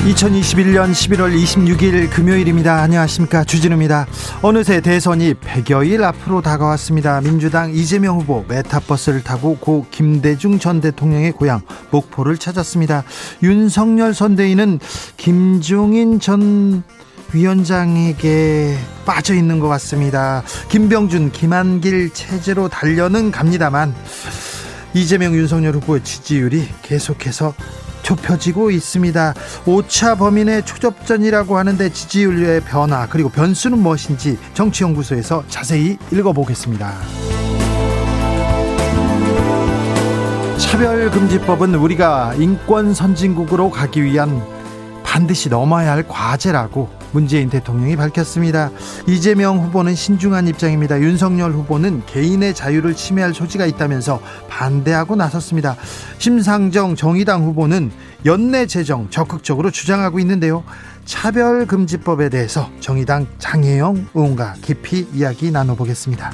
2021년 11월 26일 금요일입니다. 안녕하십니까. 주진우입니다. 어느새 대선이 100여일 앞으로 다가왔습니다. 민주당 이재명 후보 메타버스를 타고 고 김대중 전 대통령의 고향 목포를 찾았습니다. 윤석열 선대위는 김종인 전 위원장에게 빠져 있는 것 같습니다. 김병준, 김한길 체제로 달려는 갑니다만 이재명 윤석열 후보의 지지율이 계속해서 좁혀지고 있습니다. 오차 범인의 초접전이라고 하는데 지지율의 변화 그리고 변수는 무엇인지 정치연구소에서 자세히 읽어보겠습니다. 차별금지법은 우리가 인권 선진국으로 가기 위한 반드시 넘어야 할 과제라고 문재인 대통령이 밝혔습니다. 이재명 후보는 신중한 입장입니다. 윤석열 후보는 개인의 자유를 침해할 소지가 있다면서 반대하고 나섰습니다. 심상정 정의당 후보는 연내 재정 적극적으로 주장하고 있는데요. 차별금지법에 대해서 정의당 장혜영 의원과 깊이 이야기 나눠보겠습니다.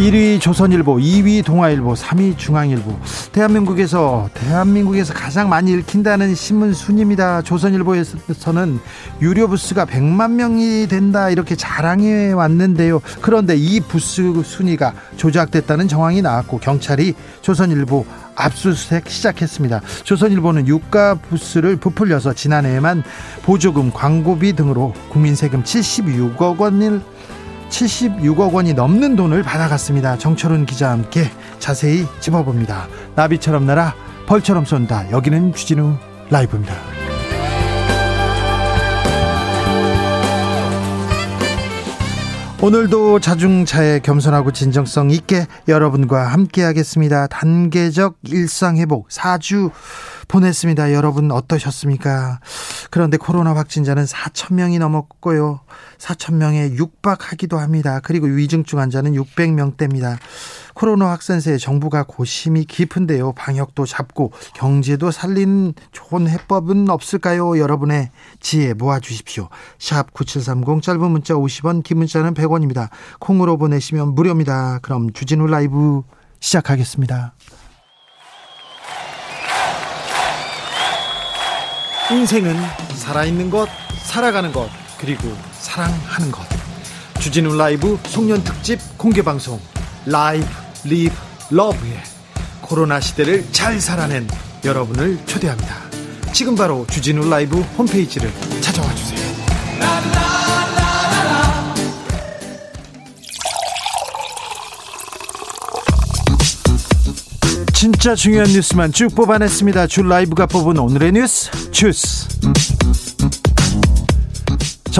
1위 조선일보, 2위 동아일보, 3위 중앙일보. 대한민국에서 대한민국에서 가장 많이 읽힌다는 신문 순입니다. 조선일보에서는 유료 부스가 100만 명이 된다 이렇게 자랑해 왔는데요. 그런데 이 부스 순위가 조작됐다는 정황이 나왔고 경찰이 조선일보 압수수색 시작했습니다. 조선일보는 유가 부스를 부풀려서 지난해에만 보조금, 광고비 등으로 국민 세금 76억 원을 76억 원이 넘는 돈을 받아갔습니다. 정철훈 기자와 함께 자세히 짚어봅니다. 나비처럼 날아 벌처럼 쏜다. 여기는 주진우 라이브입니다. 오늘도 자중차에 겸손하고 진정성 있게 여러분과 함께 하겠습니다. 단계적 일상 회복 4주 보냈습니다. 여러분 어떠셨습니까? 그런데 코로나 확진자는 4천 명이 넘었고요. 4천 명에 육박하기도 합니다. 그리고 위중증 환자는 600명대입니다. 코로나 확산세에 정부가 고심이 깊은데요. 방역도 잡고 경제도 살린 좋은 해법은 없을까요? 여러분의 지혜 모아 주십시오. 샵 9730 짧은 문자 50원 긴 문자는 100원입니다. 콩으로 보내시면 무료입니다. 그럼 주진우 라이브 시작하겠습니다. 인생은 살아있는 것, 살아가는 것, 그리고 사랑하는 것. 주진우 라이브 송년 특집 공개 방송 Live Live Love에 코로나 시대를 잘 살아낸 여러분을 초대합니다. 지금 바로 주진우 라이브 홈페이지를 찾아와 주세요. 진짜 중요한 뉴스만 쭉 뽑아냈습니다. 줄 라이브가 뽑은 오늘의 뉴스 주스.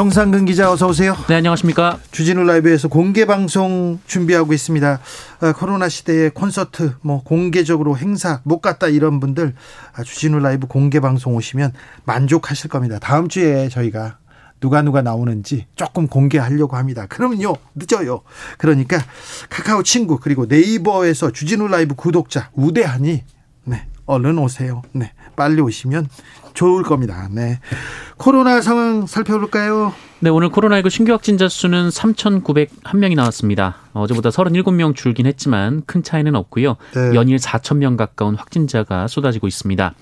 정상근 기자 어서 오세요. 네 안녕하십니까. 주진우 라이브에서 공개 방송 준비하고 있습니다. 어, 코로나 시대에 콘서트 뭐 공개적으로 행사 못 갔다 이런 분들 아, 주진우 라이브 공개 방송 오시면 만족하실 겁니다. 다음 주에 저희가 누가 누가 나오는지 조금 공개하려고 합니다. 그러면요 늦어요. 그러니까 카카오 친구 그리고 네이버에서 주진우 라이브 구독자 우대하니 네 얼른 오세요. 네 빨리 오시면 좋을 겁니다. 네 코로나 상황 살펴볼까요? 네, 오늘 코로나19 신규 확진자 수는 3,901명이 나왔습니다. 어제보다 37명 줄긴 했지만 큰 차이는 없고요. 네. 연일 4,000명 가까운 확진자가 쏟아지고 있습니다.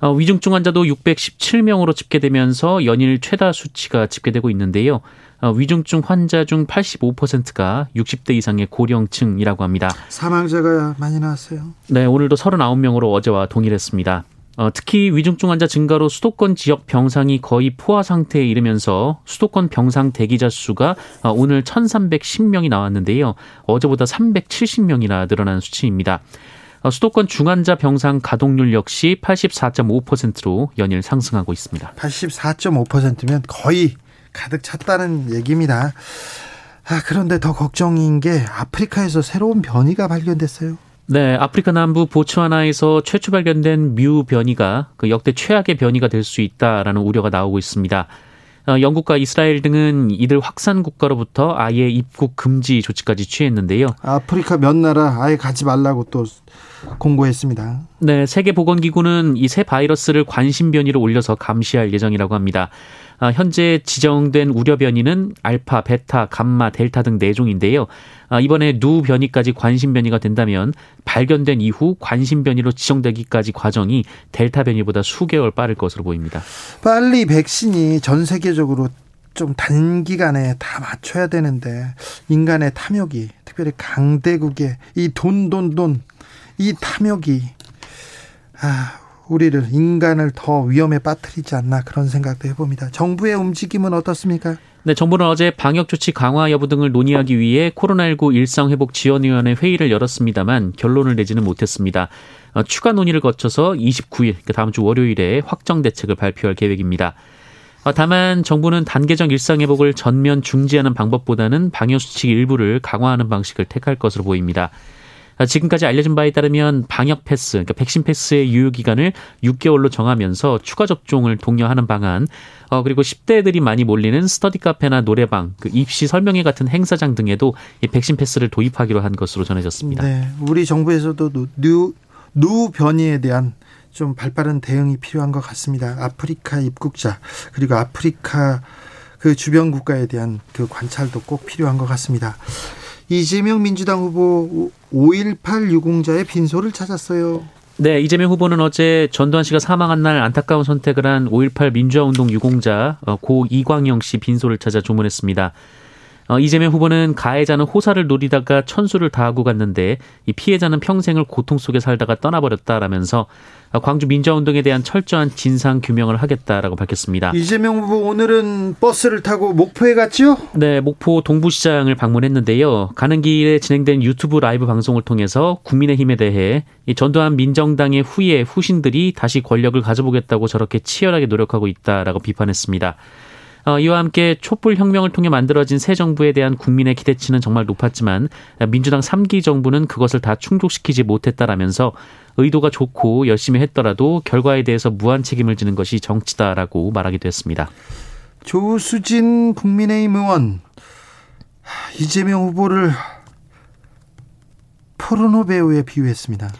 어, 위중증 환자도 617명으로 집계되면서 연일 최다 수치가 집계되고 있는데요. 어, 위중증 환자 중 85%가 60대 이상의 고령층이라고 합니다. 사망자가 많이 나왔어요. 네, 오늘도 39명으로 어제와 동일했습니다. 어, 특히 위중증 환자 증가로 수도권 지역 병상이 거의 포화 상태에 이르면서 수도권 병상 대기자 수가 어, 오늘 1,310명이 나왔는데요. 어제보다 370명이나 늘어난 수치입니다. 어, 수도권 중환자 병상 가동률 역시 84.5%로 연일 상승하고 있습니다. 84.5%면 거의 가득 찼다는 얘기입니다. 아, 그런데 더 걱정인 게 아프리카에서 새로운 변이가 발견됐어요. 네, 아프리카 남부 보츠와나에서 최초 발견된 뮤 변이가 그 역대 최악의 변이가 될 수 있다라는 우려가 나오고 있습니다. 어, 영국과 이스라엘 등은 이들 확산 국가로부터 아예 입국 금지 조치까지 취했는데요. 아프리카 몇 나라 아예 가지 말라고 또 공고했습니다. 네, 세계보건기구는 이 새 바이러스를 관심 변이로 올려서 감시할 예정이라고 합니다. 아, 현재 지정된 우려 변이는 알파, 베타, 감마, 델타 등 4종인데요. 아, 이번에 누 변이까지 관심 변이가 된다면 발견된 이후 관심 변이로 지정되기까지 과정이 델타 변이보다 수개월 빠를 것으로 보입니다. 빨리 백신이 전 세계적으로 좀 단기간에 다 맞춰야 되는데 인간의 탐욕이 특별히 강대국의 이 돈 돈 돈 이 탐욕이 아 우리를 인간을 더 위험에 빠뜨리지 않나 그런 생각도 해봅니다. 정부의 움직임은 어떻습니까? 네, 정부는 어제 방역 조치 강화 여부 등을 논의하기 위해 코로나19 일상 회복 지원위원회 회의를 열었습니다만 결론을 내지는 못했습니다. 어, 추가 논의를 거쳐서 29일, 그러니까 다음 주 월요일에 확정 대책을 발표할 계획입니다. 어, 다만 정부는 단계적 일상 회복을 전면 중지하는 방법보다는 방역 수칙 일부를 강화하는 방식을 택할 것으로 보입니다. 아, 지금까지 알려진 바에 따르면 방역 패스, 그러니까 백신 패스의 유효 기간을 6개월로 정하면서 추가 접종을 독려하는 방안, 어, 그리고 10대들이 많이 몰리는 스터디 카페나 노래방, 그 입시 설명회 같은 행사장 등에도 이 백신 패스를 도입하기로 한 것으로 전해졌습니다. 네, 우리 정부에서도 누, 누 변이에 대한 좀 발빠른 대응이 필요한 것 같습니다. 아프리카 입국자 그리고 아프리카 그 주변 국가에 대한 그 관찰도 꼭 필요한 것 같습니다. 이재명 민주당 후보 5.18 유공자의 빈소를 찾았어요. 네, 이재명 후보는 어제 전두환 씨가 사망한 날 안타까운 선택을 한 5.18 민주화 운동 유공자 어, 고 이광영 씨 빈소를 찾아 조문했습니다. 어, 이재명 후보는 가해자는 호사를 노리다가 천수를 다하고 갔는데 이 피해자는 평생을 고통 속에 살다가 떠나버렸다라면서 어, 광주 민주화운동에 대한 철저한 진상 규명을 하겠다라고 밝혔습니다. 이재명 후보 오늘은 버스를 타고 목포에 갔죠? 네, 목포 동부시장을 방문했는데요. 가는 길에 진행된 유튜브 라이브 방송을 통해서 국민의힘에 대해 이 전두환 민정당의 후예 후신들이 다시 권력을 가져보겠다고 저렇게 치열하게 노력하고 있다라고 비판했습니다. 어, 이와 함께 촛불 혁명을 통해 만들어진 새 정부에 대한 국민의 기대치는 정말 높았지만 민주당 3기 정부는 그것을 다 충족시키지 못했다라면서 의도가 좋고 열심히 했더라도 결과에 대해서 무한 책임을 지는 것이 정치다라고 말하기도 했습니다. 조수진 국민의힘 의원 이재명 후보를 포르노 배우에 비유했습니다.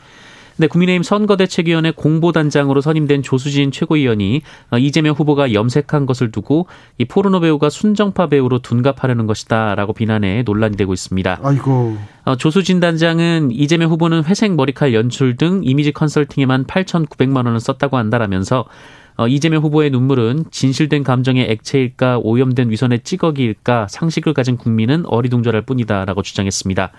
네, 국민의힘 선거대책위원회 공보단장으로 선임된 조수진 최고위원이 어, 이재명 후보가 염색한 것을 두고 이 포르노 배우가 순정파 배우로 둔갑하려는 것이다라고 비난해 논란이 되고 있습니다. 아이고. 어, 조수진 단장은 이재명 후보는 회색 머리칼 연출 등 이미지 컨설팅에만 8,900만 원을 썼다고 한다라면서 어, 이재명 후보의 눈물은 진실된 감정의 액체일까 오염된 위선의 찌꺼기일까 상식을 가진 국민은 어리둥절할 뿐이다라고 주장했습니다.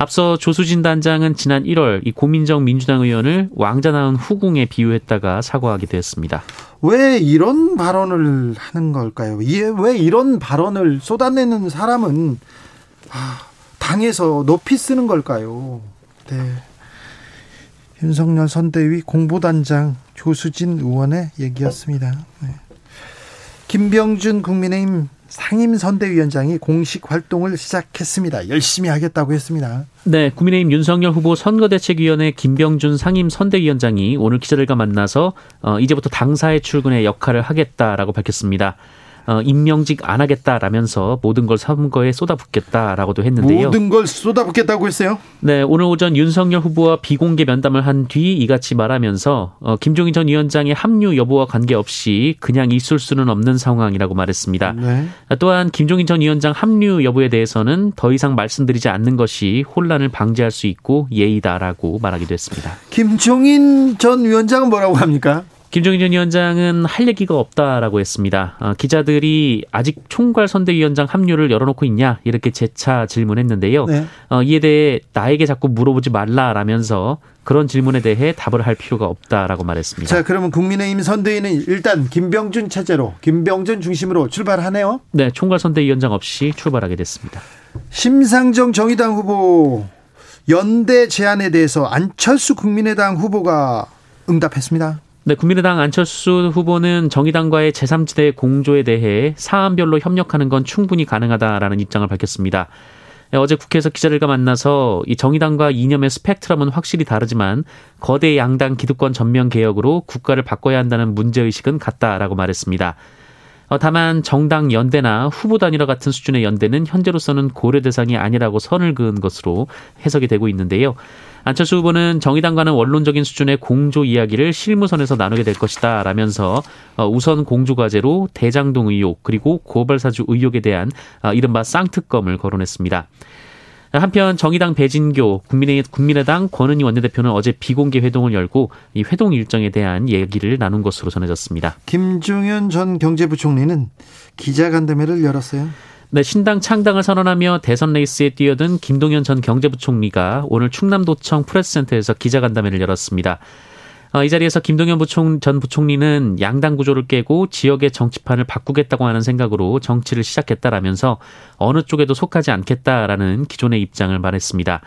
앞서 조수진 단장은 지난 1월 이 고민정 민주당 의원을 왕자 낳은 후궁에 비유했다가 사과하기도 했습니다. 왜 이런 발언을 하는 걸까요? 왜 이런 발언을 쏟아내는 사람은 아, 당에서 높이 쓰는 걸까요? 네. 윤석열 선대위 공보단장 조수진 의원의 얘기였습니다. 네. 김병준 국민의힘 상임선대위원장이 공식 활동을 시작했습니다. 열심히 하겠다고 했습니다. 네, 국민의힘 윤석열 후보 선거대책위원회 김병준 상임선대위원장이 오늘 기자들과 만나서 어, 이제부터 당사에 출근의 역할을 하겠다라고 밝혔습니다. 어, 임명직 안 하겠다라면서 모든 걸 선거에 쏟아붓겠다라고도 했는데요. 모든 걸 쏟아붓겠다고 했어요? 네, 오늘 오전 윤석열 후보와 비공개 면담을 한 뒤 이같이 말하면서 어, 김종인 전 위원장의 합류 여부와 관계없이 그냥 있을 수는 없는 상황이라고 말했습니다. 네. 또한 김종인 전 위원장 합류 여부에 대해서는 더 이상 말씀드리지 않는 것이 혼란을 방지할 수 있고 예의다라고 말하기도 했습니다. 김종인 전 위원장은 뭐라고 합니까? 김종인 전 위원장은 할 얘기가 없다라고 했습니다. 어, 기자들이 아직 총괄 선대위원장 합류를 열어놓고 있냐 이렇게 재차 질문했는데요. 네. 어, 이에 대해 나에게 자꾸 물어보지 말라라면서 그런 질문에 대해 답을 할 필요가 없다라고 말했습니다. 자, 그러면 국민의힘 선대위는 일단 김병준 체제로 김병준 중심으로 출발하네요. 네, 총괄 선대위원장 없이 출발하게 됐습니다. 심상정 정의당 후보 연대 제안에 대해서 안철수 국민의당 후보가 응답했습니다. 네, 국민의당 안철수 후보는 정의당과의 제3지대 공조에 대해 사안별로 협력하는 건 충분히 가능하다라는 입장을 밝혔습니다. 네, 어제 국회에서 기자들과 만나서 이 정의당과 이념의 스펙트럼은 확실히 다르지만 거대 양당 기득권 전면 개혁으로 국가를 바꿔야 한다는 문제의식은 같다라고 말했습니다. 어, 다만 정당 연대나 후보 단일화 같은 수준의 연대는 현재로서는 고려 대상이 아니라고 선을 그은 것으로 해석이 되고 있는데요. 안철수 후보는 정의당과는 원론적인 수준의 공조 이야기를 실무선에서 나누게 될 것이다 라면서 어, 우선 공조 과제로 대장동 의혹 그리고 고발사주 의혹에 대한 어, 이른바 쌍특검을 거론했습니다. 한편 정의당 배진교 국민의, 국민의당 권은희 원내대표는 어제 비공개 회동을 열고 이 회동 일정에 대한 얘기를 나눈 것으로 전해졌습니다. 김종현 전 경제부총리는 기자간담회를 열었어요. 네, 신당 창당을 선언하며 대선 레이스에 뛰어든 김동연 전 경제부총리가 오늘 충남도청 프레스센터에서 기자간담회를 열었습니다. 어, 이 자리에서 김동연 부총, 전 부총리는 양당 구조를 깨고 지역의 정치판을 바꾸겠다고 하는 생각으로 정치를 시작했다라면서 어느 쪽에도 속하지 않겠다라는 기존의 입장을 말했습니다.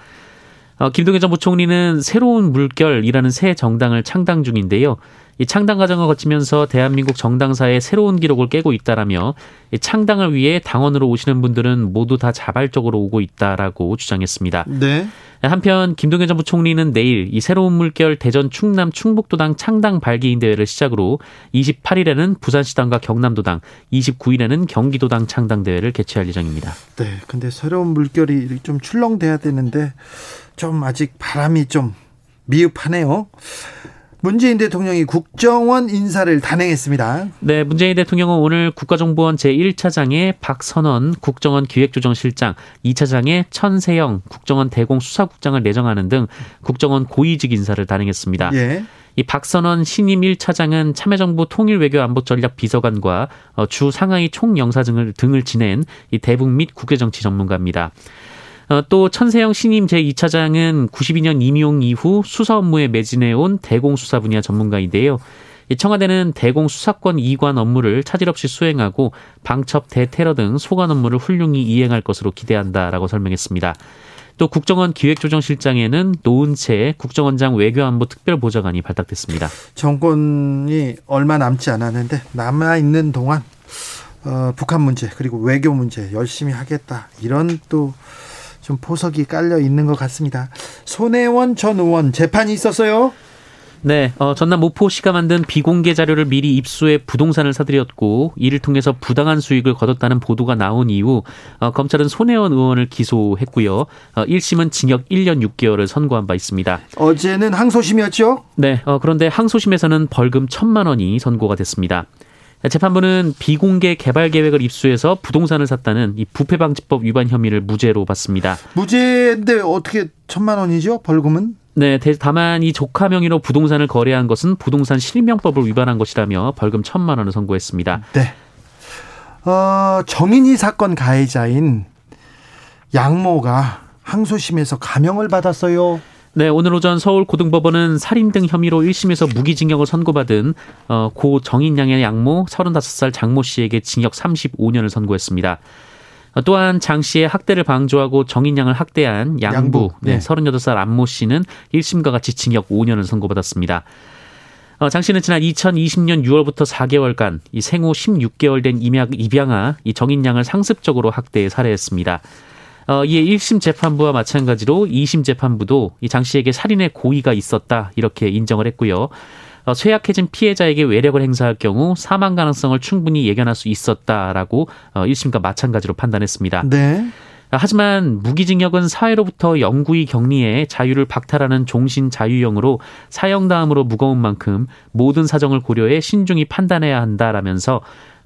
어, 김동연 전 부총리는 새로운 물결이라는 새 정당을 창당 중인데요. 이 창당 과정을 거치면서 대한민국 정당사의 새로운 기록을 깨고 있다라며 이 창당을 위해 당원으로 오시는 분들은 모두 다 자발적으로 오고 있다라고 주장했습니다. 네. 한편 김동연 전 부총리는 내일 이 새로운 물결 대전 충남 충북도당 창당 발기인 대회를 시작으로 28일에는 부산시당과 경남도당, 29일에는 경기도당 창당 대회를 개최할 예정입니다. 네. 근데 새로운 물결이 좀 출렁돼야 되는데 좀 아직 바람이 좀 미흡하네요. 문재인 대통령이 국정원 인사를 단행했습니다. 네, 문재인 대통령은 오늘 국가정보원 제1차장에 박선원 국정원 기획조정실장, 2차장에 천세영 국정원 대공수사국장을 내정하는 등 국정원 고위직 인사를 단행했습니다. 예. 이 박선원 신임 1차장은 참여정부 통일외교안보전략 비서관과 어, 주 상하이 총영사 등을 지낸 이 대북 및 국외정치 전문가입니다. 어, 또 천세영 신임 제2차장은 92년 임용 이후 수사 업무에 매진해온 대공수사 분야 전문가인데요. 청와대는 대공 수사권 이관 업무를 차질 없이 수행하고 방첩 대테러 등 소관 업무를 훌륭히 이행할 것으로 기대한다라고 설명했습니다. 또 국정원 기획조정실장에는 노은채 국정원장 외교안보 특별보좌관이 발탁됐습니다. 정권이 얼마 남지 않았는데 남아 있는 동안 어, 북한 문제 그리고 외교 문제 열심히 하겠다 이런 또 좀 포석이 깔려 있는 것 같습니다. 손혜원 전 의원 재판이 있었어요. 네, 어, 전남 모포시가 만든 비공개 자료를 미리 입수해 부동산을 사들였고 이를 통해서 부당한 수익을 거뒀다는 보도가 나온 이후 어, 검찰은 손혜원 의원을 기소했고요. 어, 1심은 징역 1년 6개월을 선고한 바 있습니다. 어제는 항소심이었죠? 네, 어, 그런데 항소심에서는 벌금 1천만 원이 선고가 됐습니다. 재판부는 비공개 개발 계획을 입수해서 부동산을 샀다는 이 부패방지법 위반 혐의를 무죄로 봤습니다. 무죄인데 어떻게 천만 원이죠? 벌금은? 네, 다만 이 조카 명의로 부동산을 거래한 것은 부동산 실명법을 위반한 것이라며 벌금 천만 원을 선고했습니다. 네. 어, 정인이 사건 가해자인 양모가 항소심에서 감형을 받았어요. 네, 오늘 오전 서울 고등법원은 살인 등 혐의로 1심에서 무기징역을 선고받은 어, 고 정인양의 양모 35살 장모 씨에게 징역 35년을 선고했습니다. 어, 또한 장 씨의 학대를 방조하고 정인양을 학대한 양부, 양부. 네. 네, 38살 안모 씨는 1심과 같이 징역 5년을 선고받았습니다. 어, 장 씨는 지난 2020년 6월부터 4개월간 이 생후 16개월 된 입양아 이 정인양을 상습적으로 학대해 살해했습니다. 어, 이에 1심 재판부와 마찬가지로 2심 재판부도 이 장 씨에게 살인의 고의가 있었다 이렇게 인정을 했고요. 어, 쇠약해진 피해자에게 외력을 행사할 경우 사망 가능성을 충분히 예견할 수 있었다라고 어, 1심과 마찬가지로 판단했습니다. 네. 하지만 무기징역은 사회로부터 영구히 격리해 자유를 박탈하는 종신 자유형으로 사형 다음으로 무거운 만큼 모든 사정을 고려해 신중히 판단해야 한다라면서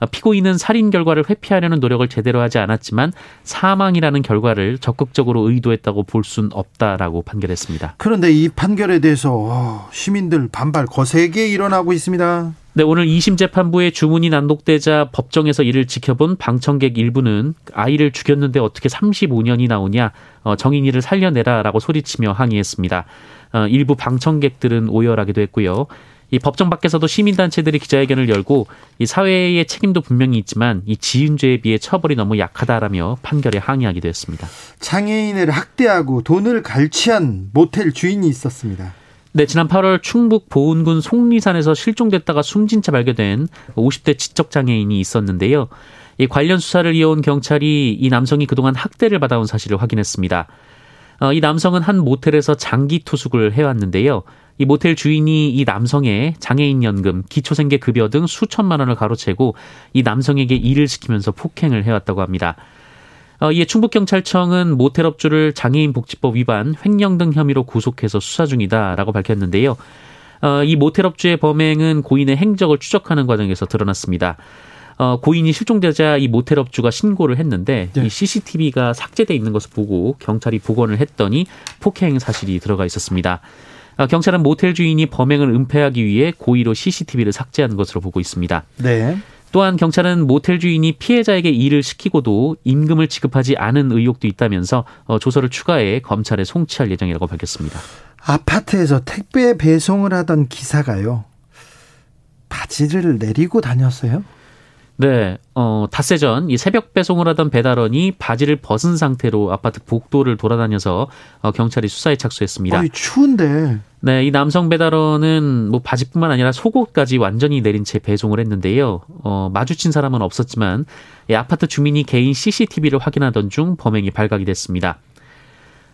피고인은 살인 결과를 회피하려는 노력을 제대로 하지 않았지만 사망이라는 결과를 적극적으로 의도했다고 볼 수는 없다라고 판결했습니다. 그런데 이 판결에 대해서 어, 시민들 반발 거세게 일어나고 있습니다. 네, 오늘 2심 재판부의 주문이 난독되자 법정에서 이를 지켜본 방청객 일부는 아이를 죽였는데 어떻게 35년이 나오냐, 어, 정인이를 살려내라라고 소리치며 항의했습니다. 어, 일부 방청객들은 오열하기도 했고요. 이 법정 밖에서도 시민단체들이 기자회견을 열고 이 사회의 책임도 분명히 있지만 이 지은죄에 비해 처벌이 너무 약하다라며 판결에 항의하기도 했습니다. 장애인을 학대하고 돈을 갈취한 모텔 주인이 있었습니다. 네, 지난 8월 충북 보은군 속리산에서 실종됐다가 숨진 채 발견된 50대 지적 장애인이 있었는데요. 이 관련 수사를 이어온 경찰이 이 남성이 그동안 학대를 받아온 사실을 확인했습니다. 어, 이 남성은 한 모텔에서 장기 투숙을 해왔는데요. 이 모텔 주인이 이 남성의 장애인 연금, 기초생계 급여 등 수천만 원을 가로채고 이 남성에게 일을 시키면서 폭행을 해왔다고 합니다. 어, 이에 충북경찰청은 모텔업주를 장애인 복지법 위반, 횡령 등 혐의로 구속해서 수사 중이다라고 밝혔는데요. 어, 이 모텔업주의 범행은 고인의 행적을 추적하는 과정에서 드러났습니다. 어, 고인이 실종되자 이 모텔업주가 신고를 했는데 네. 이 CCTV가 삭제돼 있는 것을 보고 경찰이 복원을 했더니 폭행 사실이 들어가 있었습니다. 어, 경찰은 모텔 주인이 범행을 은폐하기 위해 고의로 CCTV를 삭제한 것으로 보고 있습니다. 네. 또한 경찰은 모텔 주인이 피해자에게 일을 시키고도 임금을 지급하지 않은 의혹도 있다면서 어, 조서를 추가해 검찰에 송치할 예정이라고 밝혔습니다. 아파트에서 택배 배송을 하던 기사가요. 바지를 내리고 다녔어요? 네, 어, 닷새 전 이 새벽 배송을 하던 배달원이 바지를 벗은 상태로 아파트 복도를 돌아다녀서 어, 경찰이 수사에 착수했습니다. 아이, 추운데. 네, 이 남성 배달원은 뭐 바지뿐만 아니라 속옷까지 완전히 내린 채 배송을 했는데요. 어, 마주친 사람은 없었지만 이 아파트 주민이 개인 CCTV를 확인하던 중 범행이 발각이 됐습니다.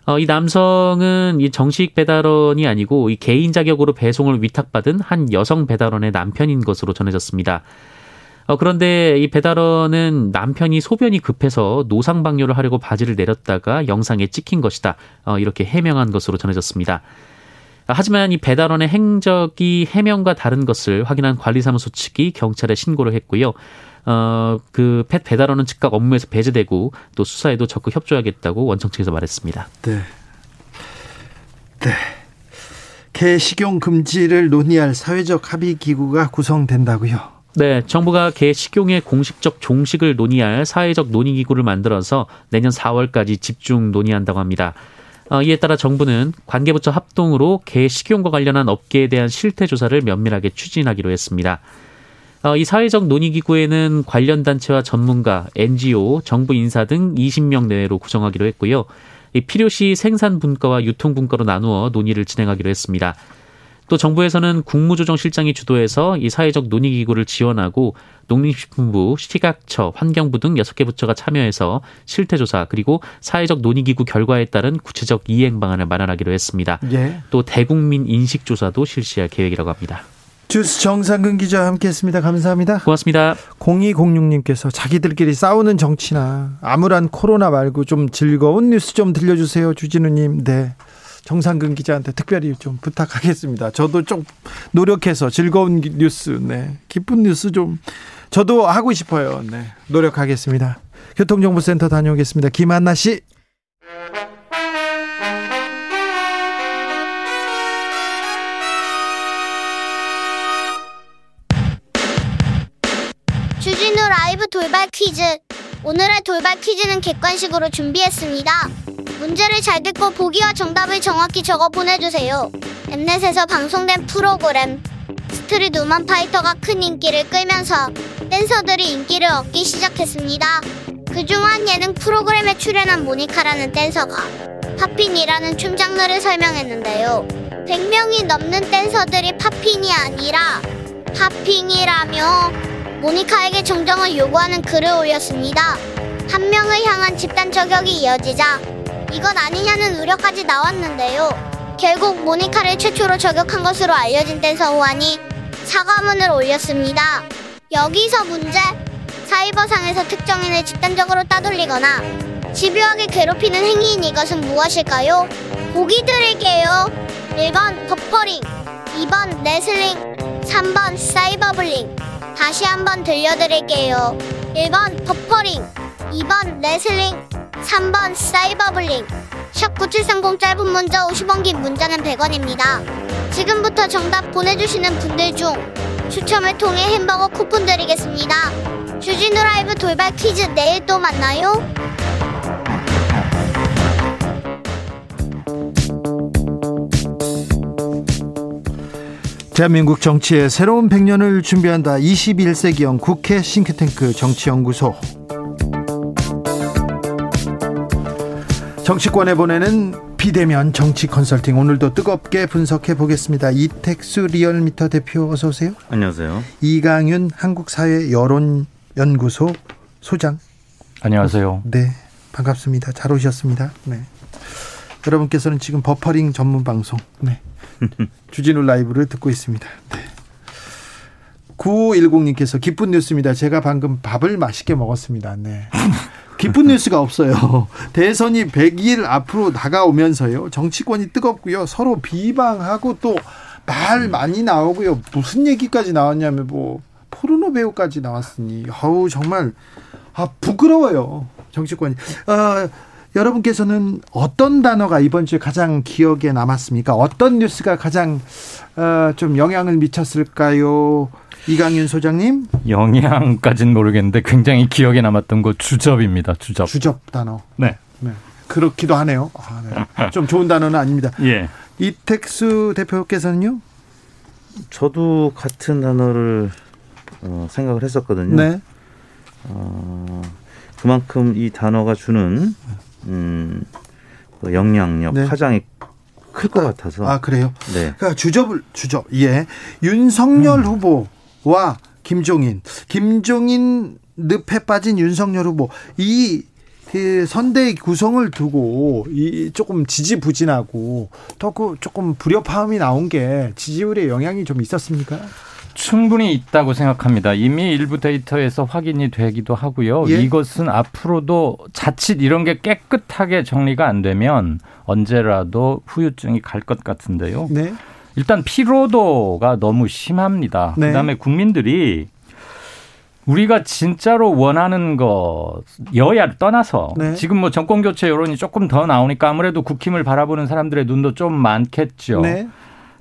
어, 이 남성은 이 정식 배달원이 아니고 이 개인 자격으로 배송을 위탁받은 한 여성 배달원의 남편인 것으로 전해졌습니다. 어, 그런데 이 배달원은 남편이 소변이 급해서 노상방뇨를 하려고 바지를 내렸다가 영상에 찍힌 것이다. 어, 이렇게 해명한 것으로 전해졌습니다. 하지만 이 배달원의 행적이 해명과 다른 것을 확인한 관리사무소 측이 경찰에 신고를 했고요. 어, 그 펫 배달원은 즉각 업무에서 배제되고 또 수사에도 적극 협조하겠다고 원청 측에서 말했습니다. 네. 네. 개 식용 금지를 논의할 사회적 합의 기구가 구성된다고요. 네, 정부가 개 식용의 공식적 종식을 논의할 사회적 논의 기구를 만들어서 내년 4월까지 집중 논의한다고 합니다. 어, 이에 따라 정부는 관계부처 합동으로 개 식용과 관련한 업계에 대한 실태 조사를 면밀하게 추진하기로 했습니다. 어, 이 사회적 논의 기구에는 관련 단체와 전문가, NGO, 정부 인사 등 20명 내외로 구성하기로 했고요. 필요시 생산 분과와 유통 분과로 나누어 논의를 진행하기로 했습니다. 또 정부에서는 국무조정실장이 주도해서 이 사회적 논의 기구를 지원하고 농림식품부, 시각처, 환경부 등 여섯 개 부처가 참여해서 실태 조사 그리고 사회적 논의 기구 결과에 따른 구체적 이행 방안을 마련하기로 했습니다. 예. 또 대국민 인식 조사도 실시할 계획이라고 합니다. 주스 정상근 기자와 함께했습니다. 감사합니다. 고맙습니다. 0206님께서 자기들끼리 싸우는 정치나 암울한 코로나 말고 좀 즐거운 뉴스 좀 들려주세요. 주진우님. 네. 정상근 기자한테 특별히 좀 부탁하겠습니다. 저도 좀 노력해서 즐거운 뉴스, 네. 기쁜 뉴스 좀 저도 하고 싶어요. 네. 노력하겠습니다. 교통정보센터 다녀오겠습니다. 김한나 씨. 주진우 라이브 돌발 퀴즈. 오늘의 돌발 퀴즈는 객관식으로 준비했습니다. 문제를 잘 듣고 보기와 정답을 정확히 적어 보내주세요. 엠넷에서 방송된 프로그램 스트릿 우먼 파이터가 큰 인기를 끌면서 댄서들이 인기를 얻기 시작했습니다. 그중 한 예능 프로그램에 출연한 모니카라는 댄서가 poppin이라는 춤 장르를 설명했는데요. 100명이 넘는 댄서들이 poppin이 아니라 popping이라며 모니카에게 정정을 요구하는 글을 올렸습니다. 한 명을 향한 집단 저격이 이어지자 이건 아니냐는 우려까지 나왔는데요. 결국 모니카를 최초로 저격한 것으로 알려진 댄서 호환이 사과문을 올렸습니다. 여기서 문제. 사이버상에서 특정인을 집단적으로 따돌리거나 집요하게 괴롭히는 행위인 이것은 무엇일까요? 보기 드릴게요. 1번 버퍼링, 2번 레슬링, 3번 사이버블링. 다시 한번 들려드릴게요. 1번 버퍼링, 2번 레슬링, 3번 cyberbullying 샵 9730 짧은 문자 50원 긴 문자는 100원입니다. 지금부터 정답 보내주시는 분들 중 추첨을 통해 햄버거 쿠폰 드리겠습니다. 주진우 라이브 돌발 퀴즈 내일 또 만나요. 대한민국 정치의 새로운 100년을 준비한다. 21세기형 국회 싱크탱크 정치연구소 정치권에 보내는 비대면 정치 컨설팅 오늘도 뜨겁게 분석해 보겠습니다. 이택수 리얼미터 대표 어서 오세요. 안녕하세요. 이강윤 한국사회 여론연구소 소장. 안녕하세요. 네, 반갑습니다. 잘 오셨습니다. 네. 여러분께서는 지금 버퍼링 전문 방송 네. 주진우 라이브를 듣고 있습니다. 네. 9510님께서 기쁜 뉴스입니다. 제가 방금 밥을 맛있게 먹었습니다. 네. 기쁜 뉴스가 없어요. 대선이 100일 앞으로 다가오면서요. 정치권이 뜨겁고요. 서로 비방하고 또 말 많이 나오고요. 무슨 얘기까지 나왔냐면 뭐 포르노 배우까지 나왔으니 어우 정말 아 부끄러워요. 정치권이. 어, 여러분께서는 어떤 단어가 이번 주에 가장 기억에 남았습니까? 어떤 뉴스가 가장 어, 좀 영향을 미쳤을까요? 이강윤 소장님? 영향까지는 모르겠는데 굉장히 기억에 남았던 거 주접입니다. 주접. 주접 단어. 네. 네. 그렇기도 하네요. 아, 네. 좀 좋은 단어는 아닙니다. 예. 이택수 대표께서는요? 저도 같은 단어를 어, 생각을 했었거든요. 네. 어, 그만큼 이 단어가 주는 음, 그 영향력, 네. 파장이 클 것 같아서. 아 그래요? 네. 그러니까 주접을 주접. 예. 윤석열 음. 후보와 김종인, 김종인 늪에 빠진 윤석열 후보 이 그 선대의 구성을 두고 이 조금 지지부진하고 또 그 조금 불협화음이 나온 게 지지율에 영향이 좀 있었습니까? 충분히 있다고 생각합니다. 이미 일부 데이터에서 확인이 되기도 하고요. 예. 이것은 앞으로도 자칫 이런 게 깨끗하게 정리가 안 되면 언제라도 후유증이 갈 것 같은데요. 네. 일단 피로도가 너무 심합니다. 네. 그다음에 국민들이 우리가 진짜로 원하는 거 여야를 떠나서 네. 지금 뭐 정권 교체 여론이 조금 더 나오니까 아무래도 국힘을 바라보는 사람들의 눈도 좀 많겠죠.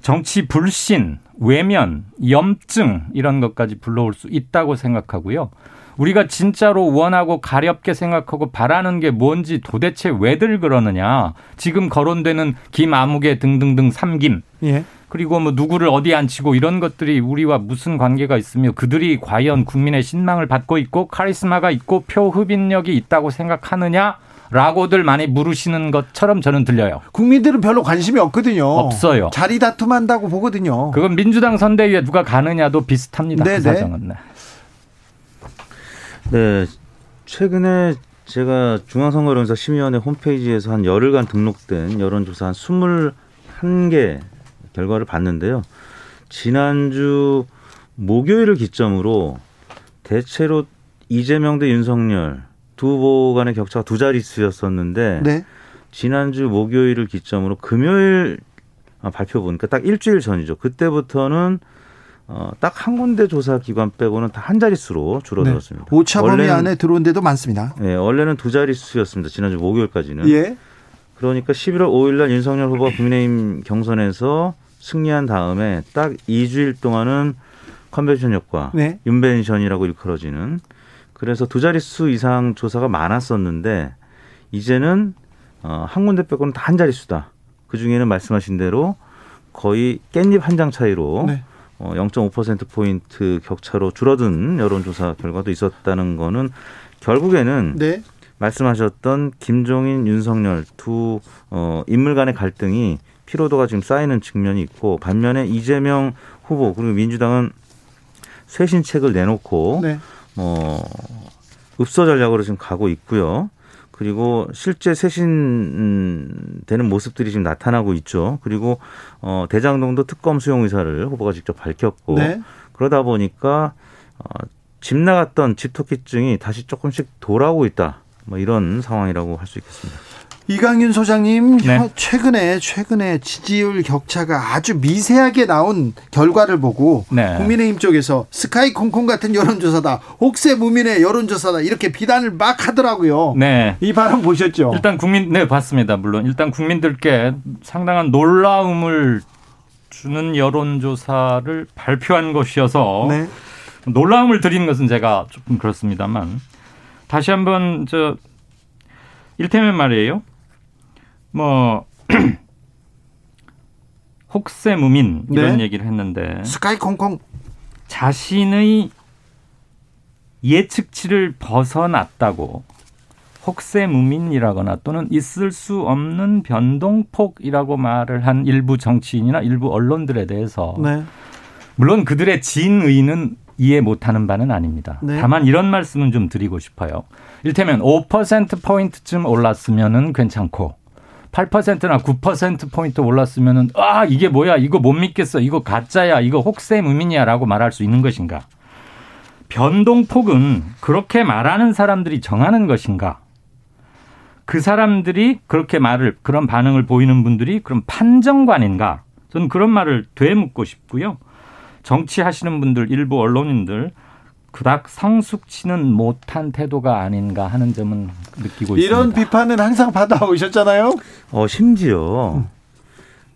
네. 정치 불신, 외면, 염증 이런 것까지 불러올 수 있다고 생각하고요. 우리가 진짜로 원하고 가렵게 생각하고 바라는 게 뭔지 도대체 왜들 그러느냐. 지금 거론되는 김아무개 등등등 삼김 예. 그리고 뭐 누구를 어디 앉히고 이런 것들이 우리와 무슨 관계가 있으며 그들이 과연 국민의 신망을 받고 있고 카리스마가 있고 표 흡인력이 있다고 생각하느냐? 라고들 많이 물으시는 것처럼 저는 들려요. 국민들은 별로 관심이 없거든요. 없어요. 자리 다툼한다고 보거든요. 그건 민주당 선대위에 누가 가느냐도 비슷합니다. 네네. 그 사정은. 네. 네. 최근에 제가 중앙선거연사 심의위원회 홈페이지에서 한 열흘간 등록된 여론조사 한 21개 결과를 봤는데요. 지난주 목요일을 기점으로 대체로 이재명 대 윤석열 두 후보 간의 격차가 두 자릿수였었는데 네. 지난주 목요일을 기점으로 금요일 아, 발표 보니까 딱 일주일 전이죠. 그때부터는 어, 딱 한 군데 조사 기관 빼고는 다 한 자릿수로 줄어들었습니다. 네. 오차 범위 안에 들어온 데도 많습니다. 네, 원래는 두 자릿수였습니다. 지난주 목요일까지는. 예. 그러니까 11월 5일 날 윤석열 후보가 국민의힘 경선에서 승리한 다음에 딱 2주일 동안은 컨벤션 효과, 네. 윤벤션이라고 일컬어지는 그래서 두 자릿수 이상 조사가 많았었는데 이제는 어, 한 군데 빼고는 다 한 자릿수다. 그 중에는 말씀하신 대로 거의 깻잎 한 장 차이로 네. 어, 0.5% 포인트 격차로 줄어든 여론조사 결과도 있었다는 거는 결국에는 네. 말씀하셨던 김종인, 윤석열 두 어, 인물 간의 갈등이 피로도가 지금 쌓이는 측면이 있고 반면에 이재명 후보 그리고 민주당은 쇄신책을 내놓고 네. 뭐 읍서 전략으로 지금 가고 있고요. 그리고 실제 쇄신되는 모습들이 지금 나타나고 있죠. 그리고 어, 대장동도 특검 수용 의사를 후보가 직접 밝혔고 네. 그러다 보니까 어, 집 나갔던 집토끼증이 다시 조금씩 돌아오고 있다. 뭐 이런 상황이라고 할 수 있겠습니다. 이강윤 소장님 네. 혀- 최근에 최근에 지지율 격차가 아주 미세하게 나온 결과를 보고 네. 국민의힘 쪽에서 스카이 콩콩 같은 여론조사다 혹세 무민의 여론조사다 이렇게 비난을 막 하더라고요. 네. 이 발언 보셨죠? 일단 국민 네 봤습니다. 물론 일단 국민들께 상당한 놀라움을 주는 여론조사를 발표한 것이어서 네. 놀라움을 드리는 것은 제가 조금 그렇습니다만 다시 한번 저 일테면 말이에요. 뭐 혹세무민 이런 네. 얘기를 했는데 스카이 콩콩 자신의 예측치를 벗어났다고 혹세무민이라거나 또는 있을 수 없는 변동폭이라고 말을 한 일부 정치인이나 일부 언론들에 대해서 네. 물론 그들의 진의는 이해 못하는 바는 아닙니다. 네. 다만 이런 말씀은 좀 드리고 싶어요. 일테면 5%포인트쯤 올랐으면은 괜찮고 8%나 9%포인트 올랐으면은 아, 이게 뭐야? 이거 못 믿겠어. 이거 가짜야. 이거 혹세무민이야 라고 말할 수 있는 것인가? 변동폭은 그렇게 말하는 사람들이 정하는 것인가? 그 사람들이 그렇게 말을 그런 반응을 보이는 분들이 그럼 판정관인가? 저는 그런 말을 되묻고 싶고요. 정치하시는 분들 일부 언론인들 그닥 성숙치는 못한 태도가 아닌가 하는 점은 느끼고 이런 있습니다. 이런 비판은 항상 받아오셨잖아요. 어 심지어 음.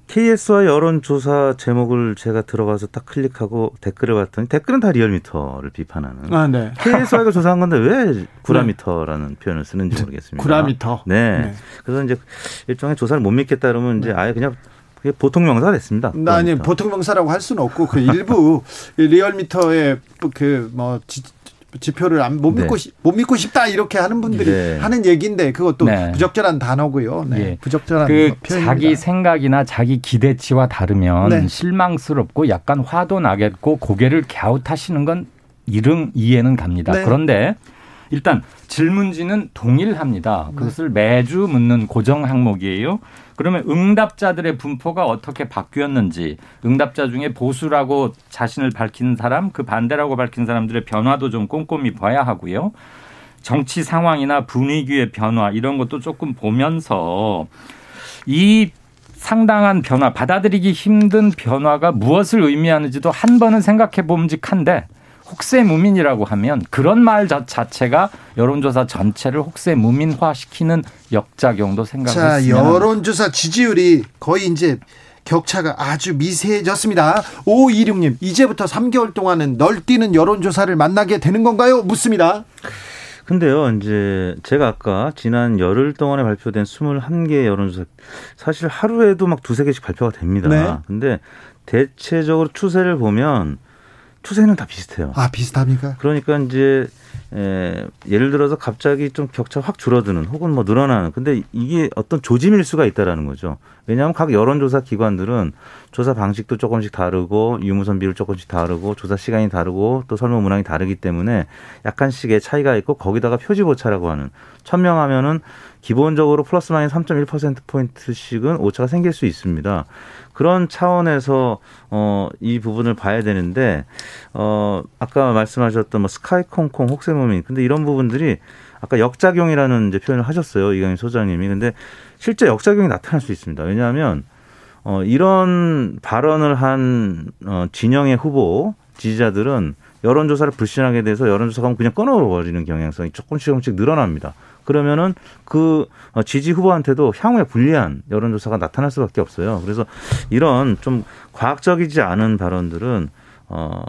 KS와 여론조사 제목을 제가 들어가서 딱 클릭하고 댓글을 봤더니 댓글은 다 리얼미터를 비판하는. 아, 네. KS와가 조사한 건데 왜 구라미터라는 네. 표현을 쓰는지 모르겠습니다. 구라미터. 네. 네. 그래서 이제 일종의 조사를 못 믿겠다 그러면 이제 네. 아예 그냥 보통 명사가 됐습니다. 아니 보통 명사라고 할 수는 없고 그 일부 리얼미터의 그뭐 지표를 안, 못 믿고 네. 못 믿고 싶다 이렇게 하는 분들이 네. 하는 얘기인데 그것도 네. 부적절한 단어고요. 네. 예. 부적절한 그 표현입니다. 자기 생각이나 자기 기대치와 다르면 네. 실망스럽고 약간 화도 나겠고 고개를 갸웃하시는 건 이름 이해는 갑니다. 네. 그런데 일단 질문지는 동일합니다. 그것을 매주 묻는 고정 항목이에요. 그러면 응답자들의 분포가 어떻게 바뀌었는지 응답자 중에 보수라고 자신을 밝힌 사람 그 반대라고 밝힌 사람들의 변화도 좀 꼼꼼히 봐야 하고요. 정치 상황이나 분위기의 변화 이런 것도 조금 보면서 이 상당한 변화, 받아들이기 힘든 변화가 무엇을 의미하는지도 한 번은 생각해 봄직한데 혹세무민이라고 하면 그런 말 자 체가 여론조사 전체를 혹세무민화시키는 역작용도 생각했습니다. 자, 여론조사 지지율이 거의 이제 격차가 아주 미세해졌습니다. 5526님, 이제부터 3개월 동안은 널뛰는 여론조사를 만나게 되는 건가요? 묻습니다. 근데요, 이제 제가 아까 지난 열흘 동안에 발표된 21개 여론조사 사실 하루에도 막 두세 개씩 발표가 됩니다. 네. 근데 대체적으로 추세를 보면 추세는 다 비슷해요. 아 비슷합니까? 그러니까 이제 에, 예를 들어서 갑자기 좀 격차 확 줄어드는 혹은 뭐 늘어나는 근데 이게 어떤 조짐일 수가 있다라는 거죠. 왜냐하면 각 여론조사 기관들은 조사 방식도 조금씩 다르고 유무선 비율 조금씩 다르고 조사 시간이 다르고 또 설문 문항이 다르기 때문에 약간씩의 차이가 있고 거기다가 표지 오차라고 하는 천명 하면은 기본적으로 플러스 마이너스 3.1% 포인트씩은 오차가 생길 수 있습니다. 그런 차원에서 어, 이 부분을 봐야 되는데 어, 아까 말씀하셨던 뭐 스카이콩콩 혹세무민 근데 이런 부분들이 아까 역작용이라는 이제 표현을 하셨어요 이강인 소장님이 근데 실제 역작용이 나타날 수 있습니다 왜냐하면 어, 이런 발언을 한 어, 진영의 후보 지지자들은 여론조사를 불신하게 돼서 여론조사가 그냥 끊어버리는 경향성이 조금씩 조금씩 늘어납니다. 그러면은 그 어, 지지 후보한테도 향후에 불리한 여론조사가 나타날 수밖에 없어요. 그래서 이런 좀 과학적이지 않은 발언들은 어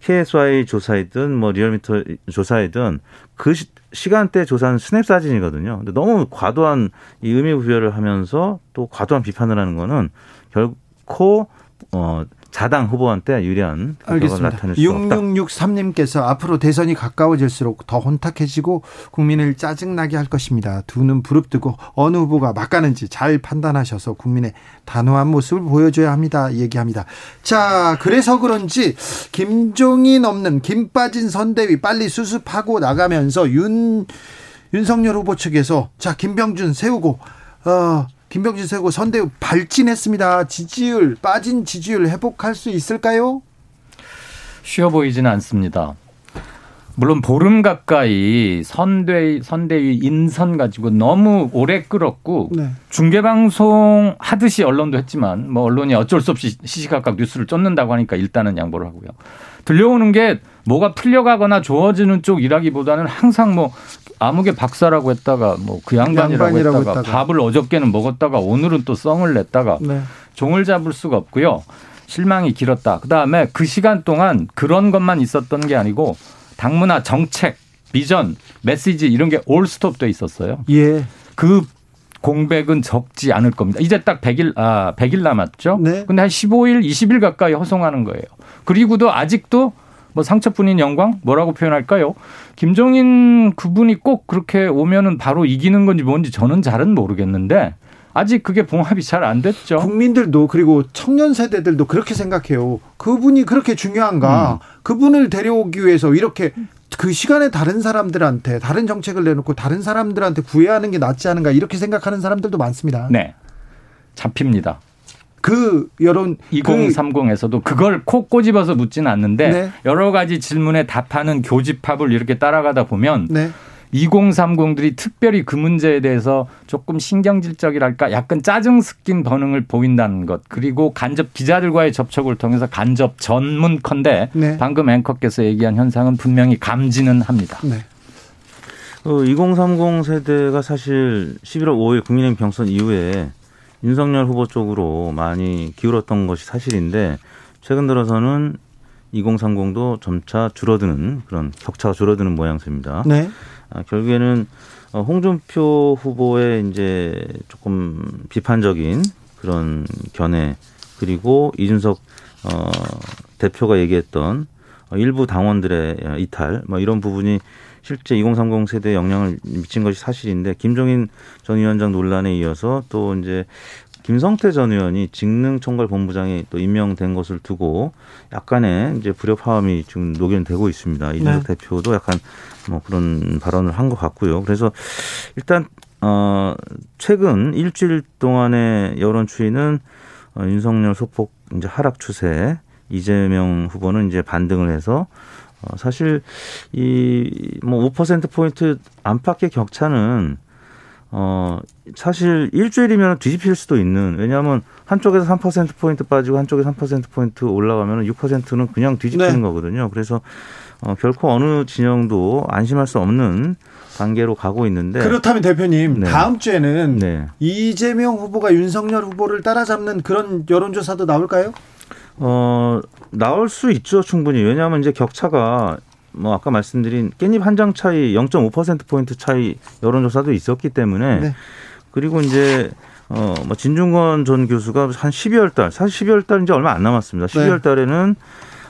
KSOI 조사이든 뭐 리얼미터 조사이든 그 시, 시간대 조사는 스냅 사진이거든요. 근데 너무 과도한 이 의미 부여를 하면서 또 과도한 비판을 하는 거는 결코 어 자당 후보한테 유리한 결과가 나타낼 수 없다. 6663님께서 앞으로 대선이 가까워질수록 더 혼탁해지고 국민을 짜증나게 할 것입니다. 두 눈 부릅뜨고 어느 후보가 막가는지 잘 판단하셔서 국민의 단호한 모습을 보여줘야 합니다. 얘기합니다. 자, 그래서 그런지 김종인 없는 김 빠진 선대위 빨리 수습하고 나가면서 윤 윤석열 후보 측에서 자 김병준 세우고 어 김병진 세고 선대위 발진했습니다. 지지율 빠진 지지율 회복할 수 있을까요? 쉬워 보이지는 않습니다. 물론 보름 가까이 선대 선대위 인선 가지고 너무 오래 끌었고 네. 중계 방송 하듯이 언론도 했지만 뭐 언론이 어쩔 수 없이 시시각각 뉴스를 쫓는다고 하니까 일단은 양보를 하고요. 들려오는 게 뭐가 풀려가거나 좋아지는 쪽이라기보다는 항상 뭐 아무개 박사라고 했다가 뭐 그 양반이라고, 양반이라고 했다가, 했다가, 밥을 어저께는 먹었다가 오늘은 또 썽을 냈다가 네. 종을 잡을 수가 없고요. 실망이 길었다. 그다음에 그 시간 동안 그런 것만 있었던 게 아니고 당문화 정책, 비전, 메시지 이런 게 올스톱 돼 있었어요. 예. 그 공백은 적지 않을 겁니다. 이제 딱 100일 아 100일 남았죠. 네. 근데 한 15일, 20일 가까이 허송하는 거예요. 그리고도 아직도 뭐 상처뿐인 영광 뭐라고 표현할까요? 김종인 그분이 꼭 그렇게 오면은 바로 이기는 건지 뭔지 저는 잘은 모르겠는데 아직 그게 봉합이 잘 안 됐죠. 국민들도 그리고 청년 세대들도 그렇게 생각해요. 그분이 그렇게 중요한가? 음. 그분을 데려오기 위해서 이렇게 그 시간에 다른 사람들한테 다른 정책을 내놓고 다른 사람들한테 구애하는 게 낫지 않은가 이렇게 생각하는 사람들도 많습니다. 네. 잡힙니다. 그 여론 2030에서도 그 걸 콕 꼬집어서 묻지는 않는데 네. 여러 가지 질문에 답하는 교집합을 이렇게 따라가다 보면 네. 2030들이 특별히 그 문제에 대해서 조금 신경질적이랄까 약간 짜증 섞인 반응을 보인다는 것 그리고 간접 기자들과의 접촉을 통해서 간접 전문컨대 네. 방금 앵커께서 얘기한 현상은 분명히 감지는 합니다. 네. 어, 2030 세대가 사실 11월 5일 국민의힘 경선 이후에 윤석열 후보 쪽으로 많이 기울었던 것이 사실인데 최근 들어서는 2030도 점차 줄어드는 그런 격차가 줄어드는 모양새입니다. 네. 아, 결국에는 어, 홍준표 후보의 이제 조금 비판적인 그런 견해 그리고 이준석 어, 대표가 얘기했던 일부 당원들의 이탈 뭐 이런 부분이 실제 2030 세대에 영향을 미친 것이 사실인데 김종인 전 위원장 논란에 이어서 또 이제 김성태 전 의원이 직능총괄본부장이 또 임명된 것을 두고 약간의 이제 불협화음이 지금 녹연되고 있습니다. 이준석 네. 대표도 약간 뭐 그런 발언을 한 것 같고요. 그래서 일단 어 최근 일주일 동안의 여론 추이는 어, 윤석열 소폭 이제 하락 추세, 이재명 후보는 이제 반등을 해서 어, 사실 이 뭐 5% 포인트 안팎의 격차는 어, 사실 일주일이면 뒤집힐 수도 있는, 왜냐하면 한쪽에서 3%포인트 빠지고 한쪽에 3%포인트 올라가면 6%는 그냥 뒤집히는 네. 거거든요. 그래서 어, 결코 어느 진영도 안심할 수 없는 단계로 가고 있는데. 그렇다면 대표님, 네. 다음 주에는 네. 이재명 후보가 윤석열 후보를 따라잡는 그런 여론조사도 나올까요? 어, 나올 수 있죠, 충분히. 왜냐하면 이제 격차가 뭐 아까 말씀드린 깻잎 한 장 차이 0.5% 포인트 차이 여론조사도 있었기 때문에 네. 그리고 이제 어뭐 진중권 전 교수가 한 12월 달 사실 12월 달 이제 얼마 안 남았습니다. 12월 달에는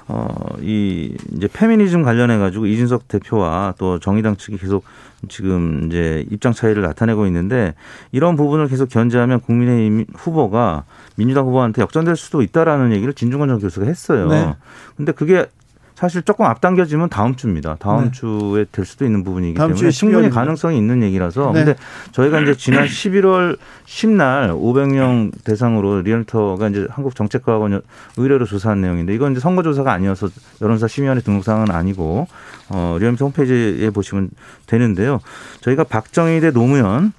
어이 이제 페미니즘 관련해 가지고 이준석 대표와 또 정의당 측이 계속 지금 이제 입장 차이를 나타내고 있는데 이런 부분을 계속 견제하면 국민의힘 후보가 민주당 후보한테 역전될 수도 있다라는 얘기를 진중권 전 교수가 했어요. 네. 근데 그게 사실 조금 앞당겨지면 다음 주입니다. 다음 네. 주에 될 수도 있는 부분이기 때문에 충분히 가능성이 있는 얘기라서. 네. 근데 저희가 이제 지난 11월 10날 500명 대상으로 리얼미터가 이제 한국 정책과학원 의뢰로 조사한 내용인데 이건 이제 선거조사가 아니어서 여론조사 심의위원회 등록사항은 아니고 어 리얼미터 홈페이지에 보시면 되는데요. 저희가 박정희 대 노무현